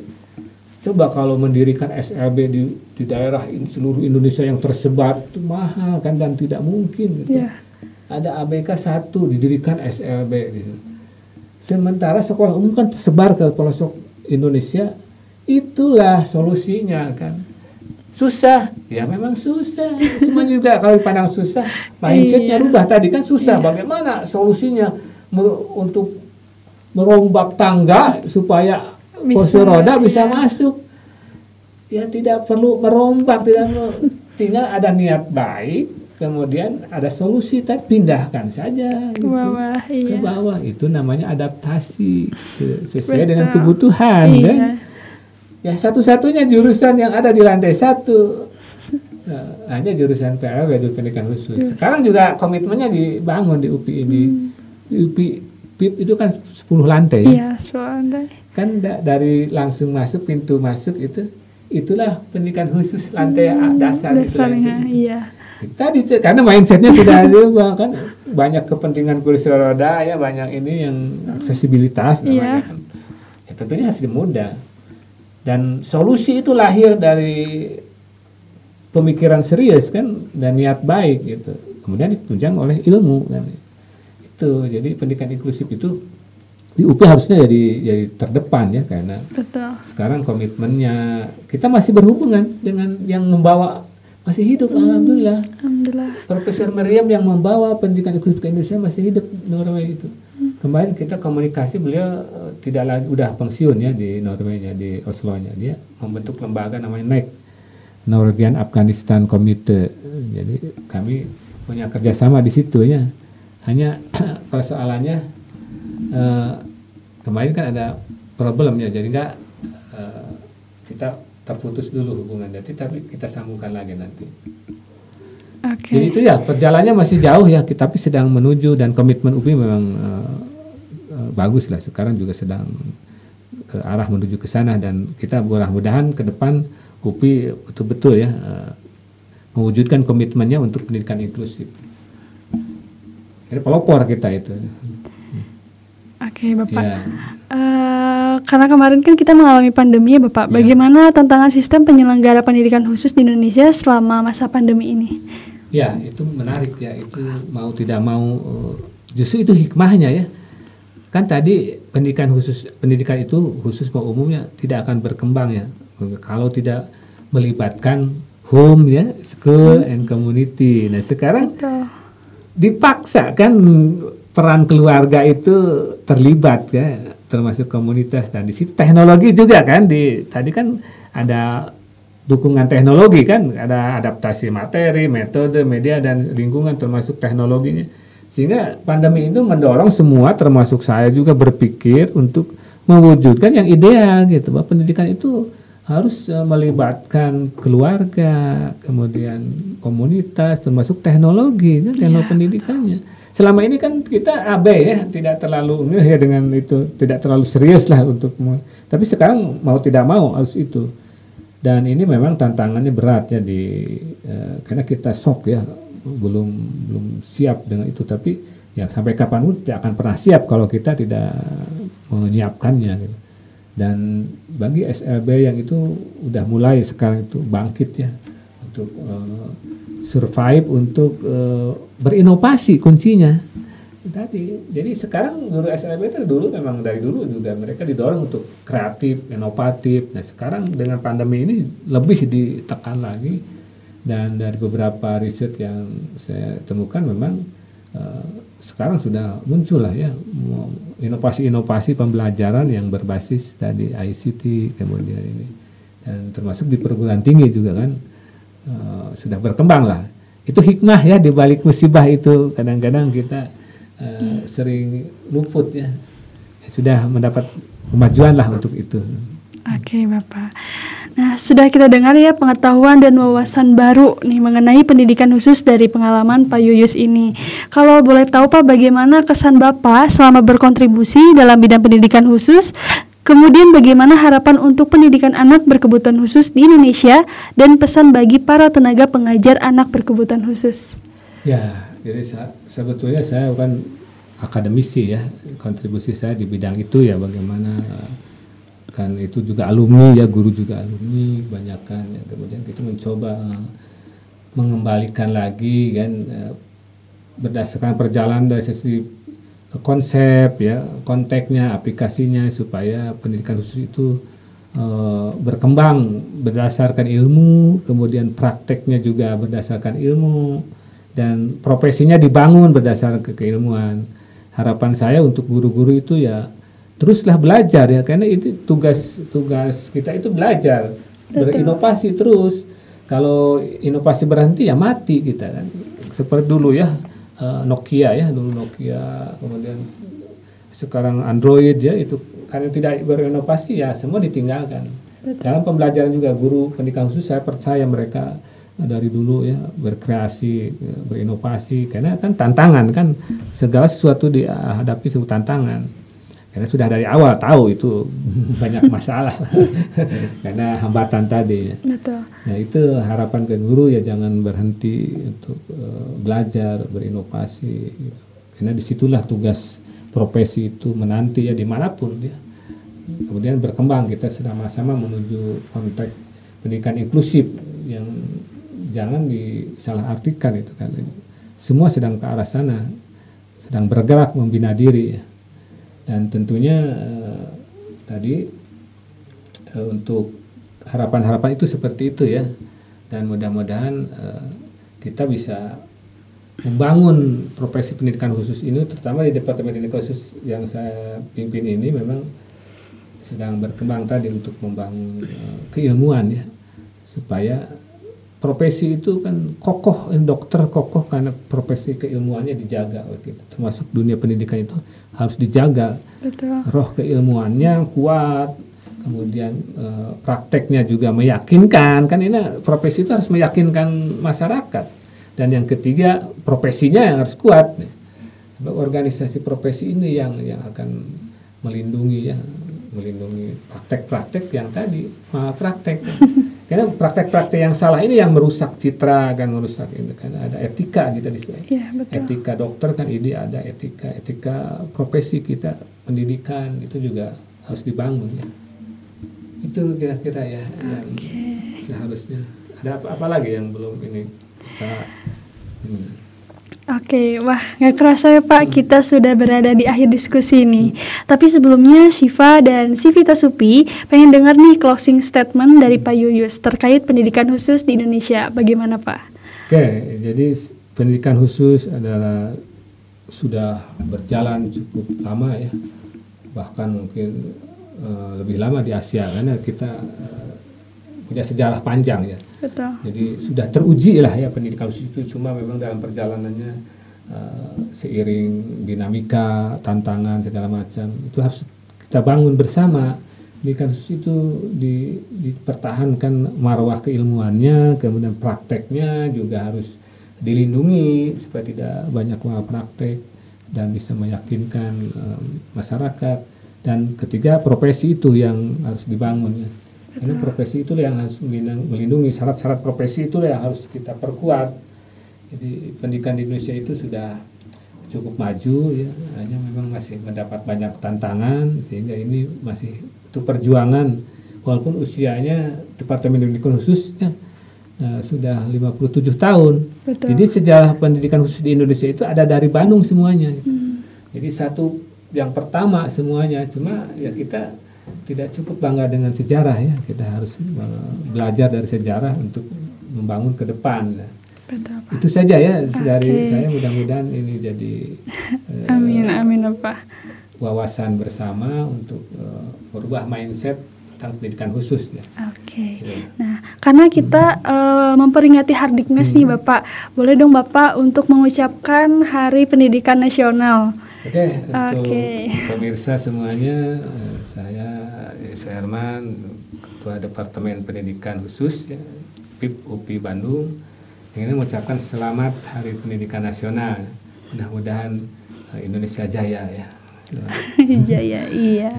[SPEAKER 2] Coba kalau mendirikan SLB di, di daerah in, seluruh Indonesia yang tersebar itu mahal kan dan tidak mungkin gitu. Yeah. Ada ABK satu didirikan SLB gitu. Sementara sekolah umum kan tersebar ke pelosok Indonesia, itulah solusinya kan. Susah, ya memang susah. Semua juga kalau dipandang susah, mindsetnya
[SPEAKER 1] Iya.
[SPEAKER 2] rubah tadi kan susah.
[SPEAKER 1] Iya.
[SPEAKER 2] Bagaimana solusinya mer- untuk merombak tangga supaya kursi roda bisa
[SPEAKER 1] iya.
[SPEAKER 2] masuk? Ya tidak perlu merombak, tidak perlu- tinggal ada niat baik, kemudian ada solusi, tapi pindahkan saja.
[SPEAKER 1] ke
[SPEAKER 2] gitu
[SPEAKER 1] bawah
[SPEAKER 2] ke
[SPEAKER 1] iya
[SPEAKER 2] bawah itu namanya adaptasi Ke- sesuai
[SPEAKER 1] Betul.
[SPEAKER 2] dengan kebutuhan
[SPEAKER 1] iya
[SPEAKER 2] kan ya satu-satunya jurusan yang ada di lantai satu Nah, hanya jurusan PLW yaitu pendidikan khusus
[SPEAKER 1] Yes.
[SPEAKER 2] sekarang juga komitmennya dibangun di UPI ini di UPI PIP itu kan 10 lantai ya.
[SPEAKER 1] iya soalnya
[SPEAKER 2] kan da- dari langsung masuk pintu masuk itu itulah pendidikan khusus lantai A- dasar itu
[SPEAKER 1] dasarnya
[SPEAKER 2] nanti.
[SPEAKER 1] iya
[SPEAKER 2] Tadi karena mindsetnya sudah ada kan banyak kepentingan kursi roda ya banyak ini yang aksesibilitas namanya
[SPEAKER 1] Iya.
[SPEAKER 2] kan. Ya tentunya harus dimudah. Dan solusi itu lahir dari pemikiran serius kan dan niat baik gitu. Kemudian ditunjang oleh ilmu kan. Itu jadi pendidikan inklusif itu di UPI harusnya jadi jadi terdepan ya karena
[SPEAKER 1] betul
[SPEAKER 2] sekarang komitmennya kita masih berhubungan dengan yang membawa masih hidup alhamdulillah
[SPEAKER 1] alhamdulillah
[SPEAKER 2] Profesor Meriam yang membawa pendidikan inklusif ke Indonesia masih hidup Norway itu kemarin kita komunikasi beliau eh, tidak lagi udah pensiun ya di Norway-nya di Oslo-nya dia membentuk lembaga namanya NEC Norwegian Afghanistan Committee. Jadi kami punya kerjasama di situ ya. Hanya persoalannya eh, kemarin kan ada problemnya jadi nggak eh, kita terputus dulu hubungan. Jadi tapi kita sambungkan lagi nanti
[SPEAKER 1] oke
[SPEAKER 2] jadi itu ya perjalanannya masih jauh ya tapi sedang menuju dan komitmen UPI memang eh, bagus lah sekarang juga sedang ke arah menuju ke sana dan kita mudah-mudahan ke depan UPI betul-betul ya eh, mewujudkan komitmennya untuk pendidikan inklusif. Ini pelopor kita itu.
[SPEAKER 1] oke bapak
[SPEAKER 2] Ya.
[SPEAKER 1] Karena kemarin kan kita mengalami pandemi ya Bapak.
[SPEAKER 2] Iya.
[SPEAKER 1] Bagaimana tantangan sistem penyelenggara pendidikan khusus di Indonesia selama masa pandemi ini?
[SPEAKER 2] Ya, itu menarik ya. Itu mau tidak mau eh, justru itu hikmahnya ya. Kan tadi pendidikan khusus pendidikan itu khusus mau umumnya tidak akan berkembang ya kalau tidak melibatkan home ya, school and community. Nah, sekarang
[SPEAKER 1] Betul.
[SPEAKER 2] dipaksa kan peran keluarga itu terlibat ya termasuk komunitas dan di situ teknologi juga kan di tadi kan ada dukungan teknologi kan ada adaptasi materi metode media dan lingkungan termasuk teknologinya. Sehingga pandemi itu mendorong semua termasuk saya juga berpikir untuk mewujudkan yang ideal gitu. Bahwa pendidikan itu harus eh, melibatkan keluarga kemudian komunitas termasuk teknologi kan teknologi pendidikannya. selama ini kan kita abai ya tidak terlalu ya dengan itu tidak terlalu serius lah untuk tapi sekarang mau tidak mau harus itu dan ini memang tantangannya berat ya di eh, karena kita shock ya belum belum siap dengan itu tapi ya sampai kapan pun tidak akan pernah siap kalau kita tidak menyiapkannya gitu. dan bagi SLB yang itu udah mulai sekarang itu bangkit ya untuk eh, survive untuk eh, berinovasi kuncinya tadi. Jadi sekarang guru SLB itu dulu memang dari dulu juga mereka didorong untuk kreatif inovatif. Nah sekarang dengan pandemi ini lebih ditekan lagi. Dan dari beberapa riset yang saya temukan memang eh, sekarang sudah muncul lah ya inovasi-inovasi pembelajaran yang berbasis tadi ICT kemudian ini. Dan termasuk di perguruan tinggi juga kan eh, sudah berkembang lah. Itu hikmah ya di balik musibah itu. Kadang-kadang kita eh, sering luput ya sudah mendapat kemajuan lah untuk itu
[SPEAKER 1] Oke, Bapak. Nah, sudah kita dengar ya pengetahuan dan wawasan baru nih mengenai pendidikan khusus dari pengalaman Pak Yuyus ini. Kalau boleh tahu Pak, bagaimana kesan Bapak selama berkontribusi dalam bidang pendidikan khusus? Kemudian bagaimana harapan untuk pendidikan anak berkebutuhan khusus di Indonesia dan pesan bagi para tenaga pengajar anak berkebutuhan khusus?
[SPEAKER 2] Ya, jadi sebetulnya saya bukan akademisi ya, kontribusi saya di bidang itu ya bagaimana eh, kan itu juga alumni ya, guru juga alumni, banyak kan ya, kemudian kita mencoba eh, mengembalikan lagi kan eh, berdasarkan perjalanan dari sisi konsep ya konteksnya aplikasinya supaya pendidikan khusus itu uh, berkembang berdasarkan ilmu kemudian prakteknya juga berdasarkan ilmu dan profesinya dibangun berdasarkan ke keilmuan harapan saya untuk guru-guru itu ya teruslah belajar ya karena itu tugas tugas kita itu belajar. Betul. berinovasi terus. Kalau inovasi berhenti ya mati kita kan. Seperti dulu ya uh, Nokia ya dulu Nokia kemudian sekarang Android ya itu karena tidak berinovasi ya semua ditinggalkan. Betul. dalam pembelajaran juga guru pendidikan khusus saya percaya mereka dari dulu ya berkreasi berinovasi karena kan tantangan kan segala sesuatu dihadapi sebuah tantangan karena sudah dari awal tahu itu banyak masalah karena hambatan tadi ya. Betul. Nah itu harapan ke guru ya jangan berhenti untuk uh, belajar berinovasi gitu. karena di situlah tugas profesi itu menanti ya di mana pun ya kemudian berkembang kita sama-sama menuju konteks pendidikan inklusif yang jangan disalahartikan itu kan. Semua sedang ke arah sana sedang bergerak membina diri. Dan tentunya eh, tadi eh, untuk harapan-harapan itu seperti itu ya. Dan mudah-mudahan eh, kita bisa membangun profesi pendidikan khusus ini terutama di departemen pendidikan khusus yang saya pimpin ini memang sedang berkembang tadi untuk membangun uh, keilmuan ya. Supaya profesi itu kan kokoh dokter kokoh karena profesi keilmuannya dijaga gitu. termasuk dunia pendidikan itu harus dijaga Betul. roh keilmuannya kuat kemudian e, prakteknya juga meyakinkan kan ini profesi itu harus meyakinkan masyarakat dan yang ketiga profesinya yang harus kuat organisasi profesi ini yang yang akan melindungi ya melindungi praktek-praktek yang tadi malah praktek. Karena praktek-praktek yang salah ini yang merusak citra kan merusak ini kan. Ada etika kita di sini. Ya, etika dokter kan ini ada etika. Etika profesi kita pendidikan itu juga harus dibangun ya. Itu kira-kira ya okay. yang seharusnya. Ada apa, apa lagi yang belum ini kita hmm.
[SPEAKER 1] Oke, wah nggak kerasa ya Pak, kita sudah berada di akhir diskusi ini. Tapi sebelumnya Siva dan Sivita Supi pengen dengar nih closing statement dari Pak Yuyus terkait pendidikan khusus di Indonesia. Bagaimana Pak?
[SPEAKER 2] Oke, jadi pendidikan khusus adalah sudah berjalan cukup lama ya, bahkan mungkin uh, lebih lama di Asia karena kita uh, punya sejarah panjang ya. Betul. Jadi sudah teruji lah ya pendidikan khusus itu cuma memang dalam perjalanannya uh, seiring dinamika, tantangan segala macam itu harus kita bangun bersama. Pendidikan khusus itu di, dipertahankan marwah keilmuannya, kemudian prakteknya juga harus dilindungi supaya tidak banyak praktek dan bisa meyakinkan um, masyarakat dan ketiga profesi itu yang harus dibangun ya ini profesi itu yang harus melindungi syarat-syarat profesi itu yang harus kita perkuat. Jadi pendidikan di Indonesia itu sudah cukup maju ya, hanya memang masih mendapat banyak tantangan sehingga ini masih itu perjuangan walaupun usianya Departemen Pendidikan khususnya uh, sudah 57 tahun. Betul. Jadi sejarah pendidikan khusus di Indonesia itu ada dari Bandung semuanya. Hmm. Jadi satu yang pertama semuanya cuma ya kita tidak cukup bangga dengan sejarah ya kita harus uh, belajar dari sejarah untuk membangun ke depan Betul, Pak. itu saja ya okay. dari saya mudah-mudahan ini jadi
[SPEAKER 1] uh, amin amin Pak
[SPEAKER 2] wawasan bersama untuk uh, merubah mindset tentang pendidikan khusus ya.
[SPEAKER 1] Oke. Okay. Ya. Nah, karena kita hmm. uh, memperingati Hardiknas hmm. nih Bapak, boleh dong Bapak untuk mengucapkan Hari Pendidikan Nasional.
[SPEAKER 2] Oke, okay, untuk okay. pemirsa semuanya saya Yusuf Herman, Ketua Departemen Pendidikan Khusus ya, PIP UPI Bandung. Ingin mengucapkan selamat Hari Pendidikan Nasional. Mudah-mudahan uh, Indonesia jaya ya.
[SPEAKER 1] Jaya, iya.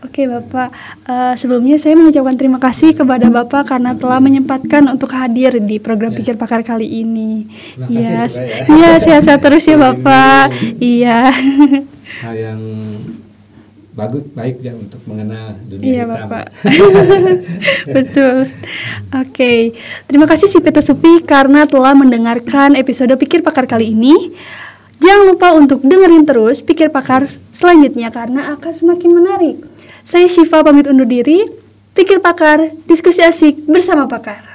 [SPEAKER 1] Oke Bapak, uh, sebelumnya saya mengucapkan terima kasih kepada Bapak karena telah menyempatkan untuk hadir di program ya. Pikir Pakar kali ini. Iya, ya. Iya, sehat-sehat terus ya Bapak. Iya.
[SPEAKER 2] Hal yang bagus baik ya untuk mengenal dunia iya, hitam. Bapak.
[SPEAKER 1] Betul. Oke, okay. terima kasih si Peter Supi karena telah mendengarkan episode Pikir Pakar kali ini. Jangan lupa untuk dengerin terus Pikir Pakar selanjutnya karena akan semakin menarik. Saya Syifa pamit undur diri. Pikir Pakar, diskusi asik bersama pakar.